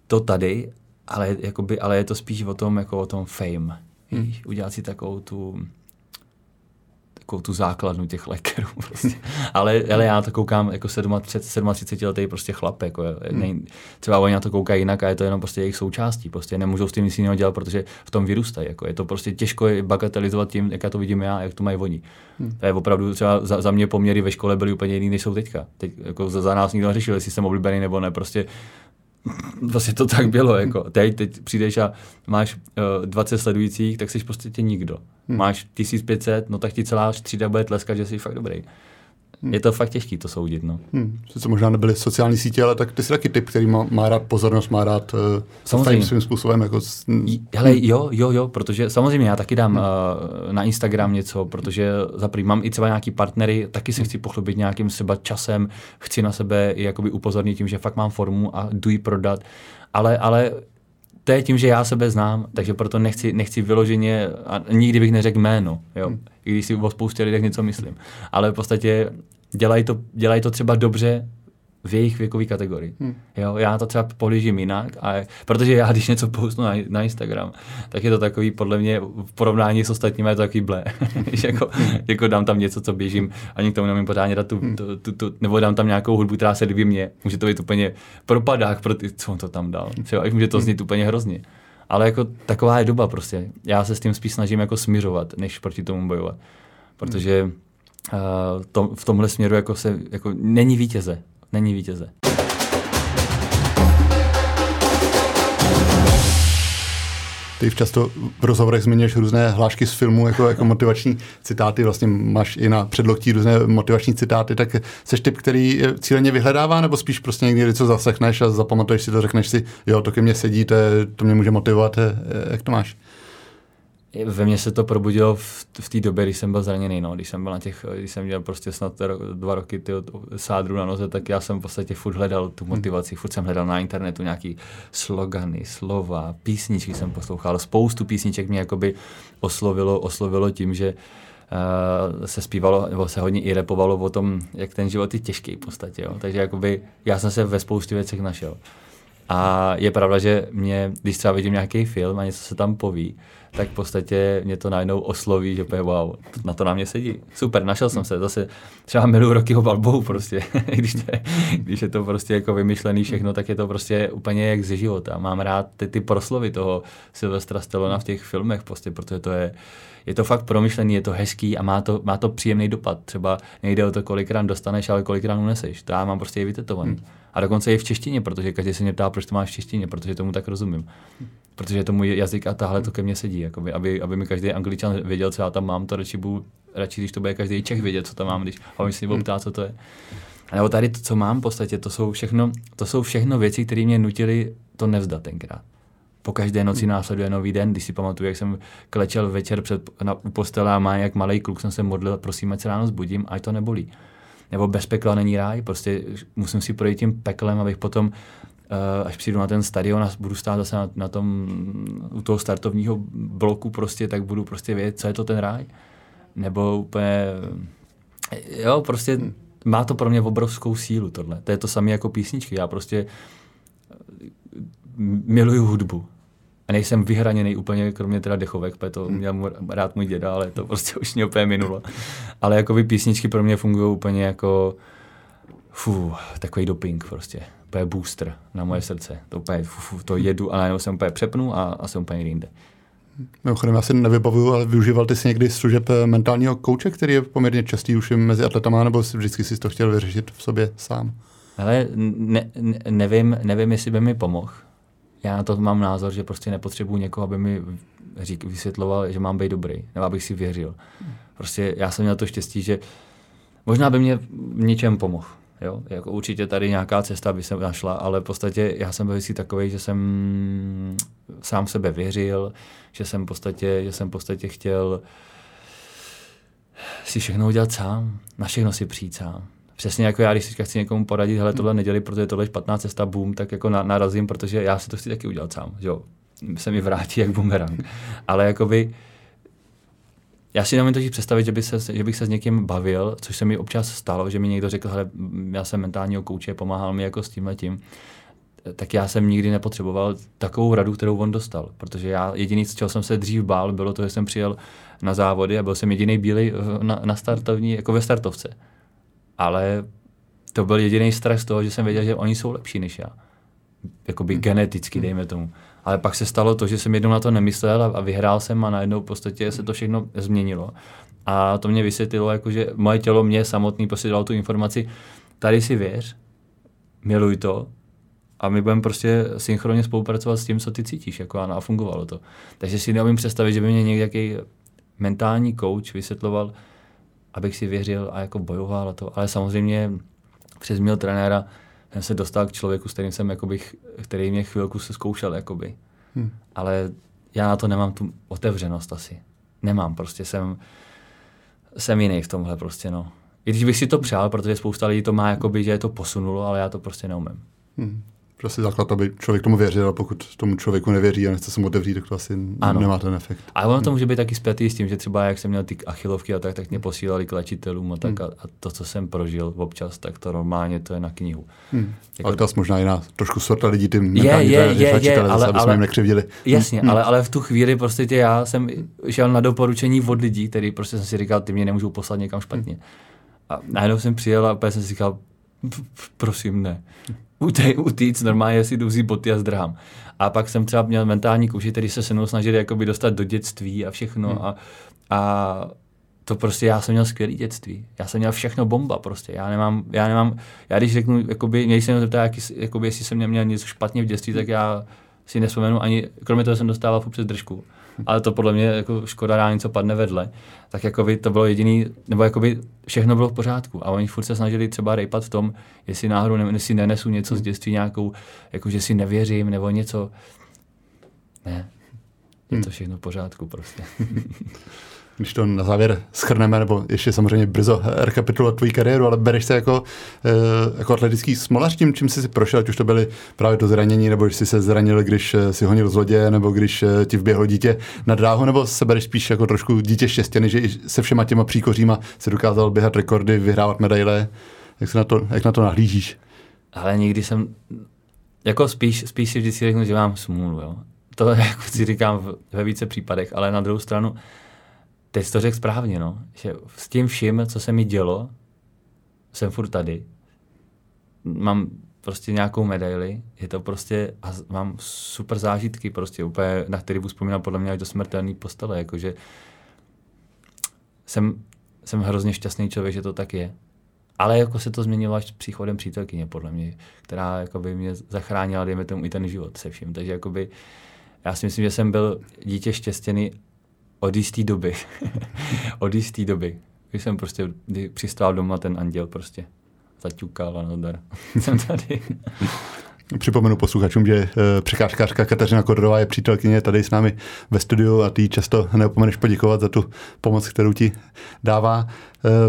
to tady, ale, jakoby, ale je to spíš o tom, jako o tom fame. Hmm. Udělat si takovou tu, takovou tu základnu těch lékerů. Prostě. ale, ale já to koukám jako 37, 37 letý prostě chlap. Jako, hmm. ne, třeba oni na to koukají jinak a je to jenom prostě jejich součástí. Prostě nemůžou s tím nic jiného dělat, protože v tom vyrůstají. Jako. Je to prostě těžko bagatelizovat tím, jak já to vidím já, jak to mají oni. Hmm. To je opravdu třeba za, za, mě poměry ve škole byly úplně jiný, než jsou teďka. Teď jako za, za nás nikdo neřešil, jestli jsem oblíbený nebo ne. Prostě vlastně to tak bylo. Jako. Teď, teď přijdeš a máš uh, 20 sledujících, tak jsi prostě tě nikdo. Hmm. Máš 1500, no tak ti celá třída bude tleskat, že jsi fakt dobrý. Hmm. Je to fakt těžké to soudit. No. Hmm. Sice možná nebyly sociální sítě, ale tak ty jsi taky typ, který má, má rád pozornost, má rád uh, samozřejmě svým způsobem. Jako... Hele, jo, jo, jo, protože samozřejmě já taky dám hmm. uh, na Instagram něco, protože za mám i třeba nějaký partnery, taky se chci pochlubit nějakým třeba časem, chci na sebe jakoby upozornit tím, že fakt mám formu a jdu ji prodat, ale, ale to je tím, že já sebe znám, takže proto nechci, nechci vyloženě, a nikdy bych neřekl jméno, jo, hmm. i když si o spoustě lidech něco myslím. Ale v podstatě dělají to, dělají to třeba dobře v jejich věkové kategorii. Hmm. Jo, já to třeba pohlížím jinak, a, protože já, když něco postnu na, na Instagram, tak je to takový, podle mě, v porovnání s ostatními je to takový ble. jako, jako, dám tam něco, co běžím, ani k tomu nemím pořádně dát tu, hmm. tu, tu, tu, nebo dám tam nějakou hudbu, která se líbí mně. Může to být úplně propadák pro ty, co on to tam dal. Třeba, může to znít úplně hrozně. Ale jako taková je doba prostě. Já se s tím spíš snažím jako směřovat, než proti tomu bojovat. Protože hmm to, v tomhle směru jako se, jako není vítěze. Není vítěze. Ty často v rozhovorech zmiňuješ různé hlášky z filmu jako, jako motivační citáty, vlastně máš i na předloktí různé motivační citáty, tak seš typ, který cíleně vyhledává, nebo spíš prostě někdy něco zaslechneš a zapamatuješ si to, řekneš si, jo, to ke mně sedí, to, to mě může motivovat, jak to máš? Ve mně se to probudilo v, v té době, když jsem byl zraněný, no. když jsem byl na těch, když jsem měl prostě snad dva roky ty sádru na noze, tak já jsem v podstatě furt hledal tu hmm. motivaci, furt jsem hledal na internetu nějaký slogany, slova, písničky jsem poslouchal, spoustu písniček mě jakoby oslovilo, oslovilo tím, že Uh, se zpívalo, nebo se hodně i repovalo o tom, jak ten život je těžký v podstatě. Jo. Takže jakoby já jsem se ve spoustě věcech našel. A je pravda, že mě, když třeba vidím nějaký film a něco se tam poví, tak v podstatě mě to najednou osloví, že wow, na to na mě sedí. Super, našel jsem se. Zase třeba miluji roky Balbohu prostě. když, je, když je to prostě jako vymyšlený všechno, tak je to prostě úplně jak ze života. Mám rád ty, ty proslovy toho Silvestra Stallona v těch filmech prostě, protože to je, je to fakt promyšlený, je to hezký a má to, má to příjemný dopad. Třeba nejde o to, kolikrát dostaneš, ale kolikrát uneseš. To já mám prostě i vytetovaný. Hmm. A dokonce i v češtině, protože každý se mě ptá, proč to máš v češtině, protože tomu tak rozumím protože to můj jazyk a tahle to ke mně sedí, jakoby, aby, aby mi každý angličan věděl, co já tam mám, to radši budu, radši, když to bude každý Čech vědět, co tam mám, když a oni si hmm. ptá, co to je. A nebo tady to, co mám v podstatě, to jsou všechno, to jsou všechno věci, které mě nutily to nevzdat tenkrát. Po každé noci následuje nový den, když si pamatuju, jak jsem klečel večer před, na, u postele a má jak malý kluk jsem se modlil, prosím, ať se ráno zbudím, ať to nebolí. Nebo bez pekla není ráj, prostě musím si projít tím peklem, abych potom až přijdu na ten stadion a budu stát zase na, na tom, u toho startovního bloku prostě, tak budu prostě vědět, co je to ten ráj. Nebo úplně, jo, prostě má to pro mě obrovskou sílu tohle. To je to samé jako písničky. Já prostě miluju hudbu. A nejsem vyhraněný úplně, kromě teda dechovek, protože to měl rád můj děda, ale to prostě už mě úplně minulo. Ale jako by písničky pro mě fungují úplně jako fů, takový doping prostě. Úplně booster na moje srdce. To úplně, fů, fů, to jedu a najednou jsem úplně přepnu a, a jsem úplně jinde. Mimochodem, já si nevybavuju, ale využíval ty si někdy služeb eh, mentálního kouče, který je poměrně častý už mezi atletama, nebo vždycky si to chtěl vyřešit v sobě sám? Ale ne, ne, nevím, nevím, jestli by mi pomohl. Já na to mám názor, že prostě nepotřebuji někoho, aby mi řík, vysvětloval, že mám být dobrý, nebo abych si věřil. Prostě já jsem měl to štěstí, že možná by mě v něčem pomohl. Jo? Jako určitě tady nějaká cesta by se našla, ale v podstatě já jsem byl vždycky takový, že jsem sám sebe věřil, že jsem v podstatě, že jsem v podstatě chtěl si všechno udělat sám, na všechno si přijít sám. Přesně jako já, když si chci někomu poradit, hele, tohle neděli, protože tohle je špatná cesta, boom, tak jako narazím, protože já si to chci taky udělat sám, že jo. Se mi vrátí jak bumerang. Ale jakoby, já si nemůžu představit, že, by se, že bych se s někým bavil, což se mi občas stalo, že mi někdo řekl, hele, já jsem mentálního kouče, pomáhal mi jako s tímhle tím tak já jsem nikdy nepotřeboval takovou radu, kterou on dostal. Protože já jediný, z čeho jsem se dřív bál, bylo to, že jsem přijel na závody a byl jsem jediný bílý na, na startovní, jako ve startovce. Ale to byl jediný strach z toho, že jsem věděl, že oni jsou lepší než já. Jakoby hmm. geneticky, dejme tomu. Ale pak se stalo to, že jsem jednou na to nemyslel a, a vyhrál jsem a najednou v podstatě se to všechno změnilo. A to mě vysvětlilo, jako, že moje tělo mě samotný prostě dalo tu informaci, tady si věř, miluj to a my budeme prostě synchronně spolupracovat s tím, co ty cítíš, jako ano, a fungovalo to. Takže si neumím představit, že by mě nějaký mentální coach vysvětloval, abych si věřil a jako bojoval a to. Ale samozřejmě přes mého trenéra jsem se dostal k člověku, s kterým jsem, jakoby, který mě chvilku se zkoušel, jakoby. Hmm. Ale já na to nemám tu otevřenost asi. Nemám, prostě jsem, jsem jiný v tomhle prostě, no. I když bych si to přál, protože spousta lidí to má, jakoby, že je to posunulo, ale já to prostě neumím. Hmm prostě základ, aby člověk tomu věřil, a pokud tomu člověku nevěří a nechce se mu otevřít, tak to asi ano. nemá ten efekt. A ono to může být taky zpětý s tím, že třeba jak jsem měl ty achilovky a tak, tak mě posílali k léčitelům a tak hmm. a, a, to, co jsem prožil občas, tak to normálně to je na knihu. Hmm. Jako... Ale to možná jiná trošku sorta lidí, ty je, je, je, je, ale, aby ale, jsme jim nekřivdili. Jasně, hmm. ale, ale v tu chvíli prostě tě, já jsem šel na doporučení od lidí, který prostě jsem si říkal, ty mě nemůžou poslat někam špatně. Hmm. A najednou jsem přijel a úplně jsem si říkal, prosím ne utíct, normálně si jdu vzít boty a zdrhám. A pak jsem třeba měl mentální kouši, který se se mnou snažili jakoby dostat do dětství a všechno. Hmm. A, a to prostě já jsem měl skvělé dětství. Já jsem měl všechno bomba prostě. Já nemám, já nemám, já když řeknu, jakoby, mě se mě zeptá, jaký, jakoby, jestli jsem měl něco špatně v dětství, tak já si nespomenu ani, kromě toho jsem dostával furt přes držku ale to podle mě jako škoda rád něco padne vedle, tak jako by to bylo jediný, nebo jako by všechno bylo v pořádku a oni furt se snažili třeba rejpat v tom, jestli náhodou ne, jestli nenesu něco z dětství nějakou, jako že si nevěřím nebo něco. Ne, je to hmm. všechno v pořádku prostě. když to na závěr schrneme, nebo ještě samozřejmě brzo rekapitulovat tvoji kariéru, ale bereš se jako, eh, jako atletický smolař tím, čím jsi si prošel, ať už to byly právě to zranění, nebo když jsi se zranil, když eh, si honil z lodě, nebo když eh, ti vběhlo dítě na dráhu, nebo se bereš spíš jako trošku dítě štěstěny, že se všema těma příkoříma si dokázal běhat rekordy, vyhrávat medaile. Jak, se na to, jak na to nahlížíš? Ale nikdy jsem, jako spíš, spíš si vždycky řeknu, že mám smůlu, jo. To jako si říkám ve více případech, ale na druhou stranu, teď jsi to řekl správně, no, že s tím vším, co se mi dělo, jsem furt tady. Mám prostě nějakou medaili, je to prostě, a mám super zážitky prostě, úplně, na který budu vzpomínat podle mě až do smrtelný postele, jakože jsem, jsem hrozně šťastný člověk, že to tak je. Ale jako se to změnilo až příchodem přítelkyně, podle mě, která jakoby mě zachránila, dejme tomu, i ten život se vším. Takže jakoby, já si myslím, že jsem byl dítě štěstěný od jisté doby. od jisté doby. Když jsem prostě kdy přistál doma ten anděl prostě zaťukal a nadar. jsem tady. Připomenu posluchačům, že překážkářka Kateřina Kordorová je přítelkyně tady s námi ve studiu a ty často neopomeneš poděkovat za tu pomoc, kterou ti dává.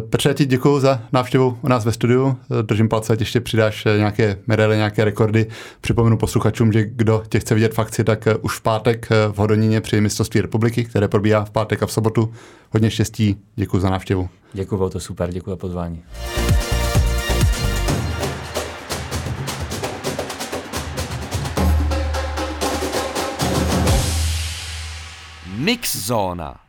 Petře, ti děkuji za návštěvu u nás ve studiu. Držím palce, ať ještě přidáš nějaké medaile, nějaké rekordy. Připomenu posluchačům, že kdo tě chce vidět v akci, tak už v pátek v Hodoníně při mistrovství republiky, které probíhá v pátek a v sobotu. Hodně štěstí, děkuji za návštěvu. Děkuji, bylo to super, děkuji za pozvání. Mix Zona.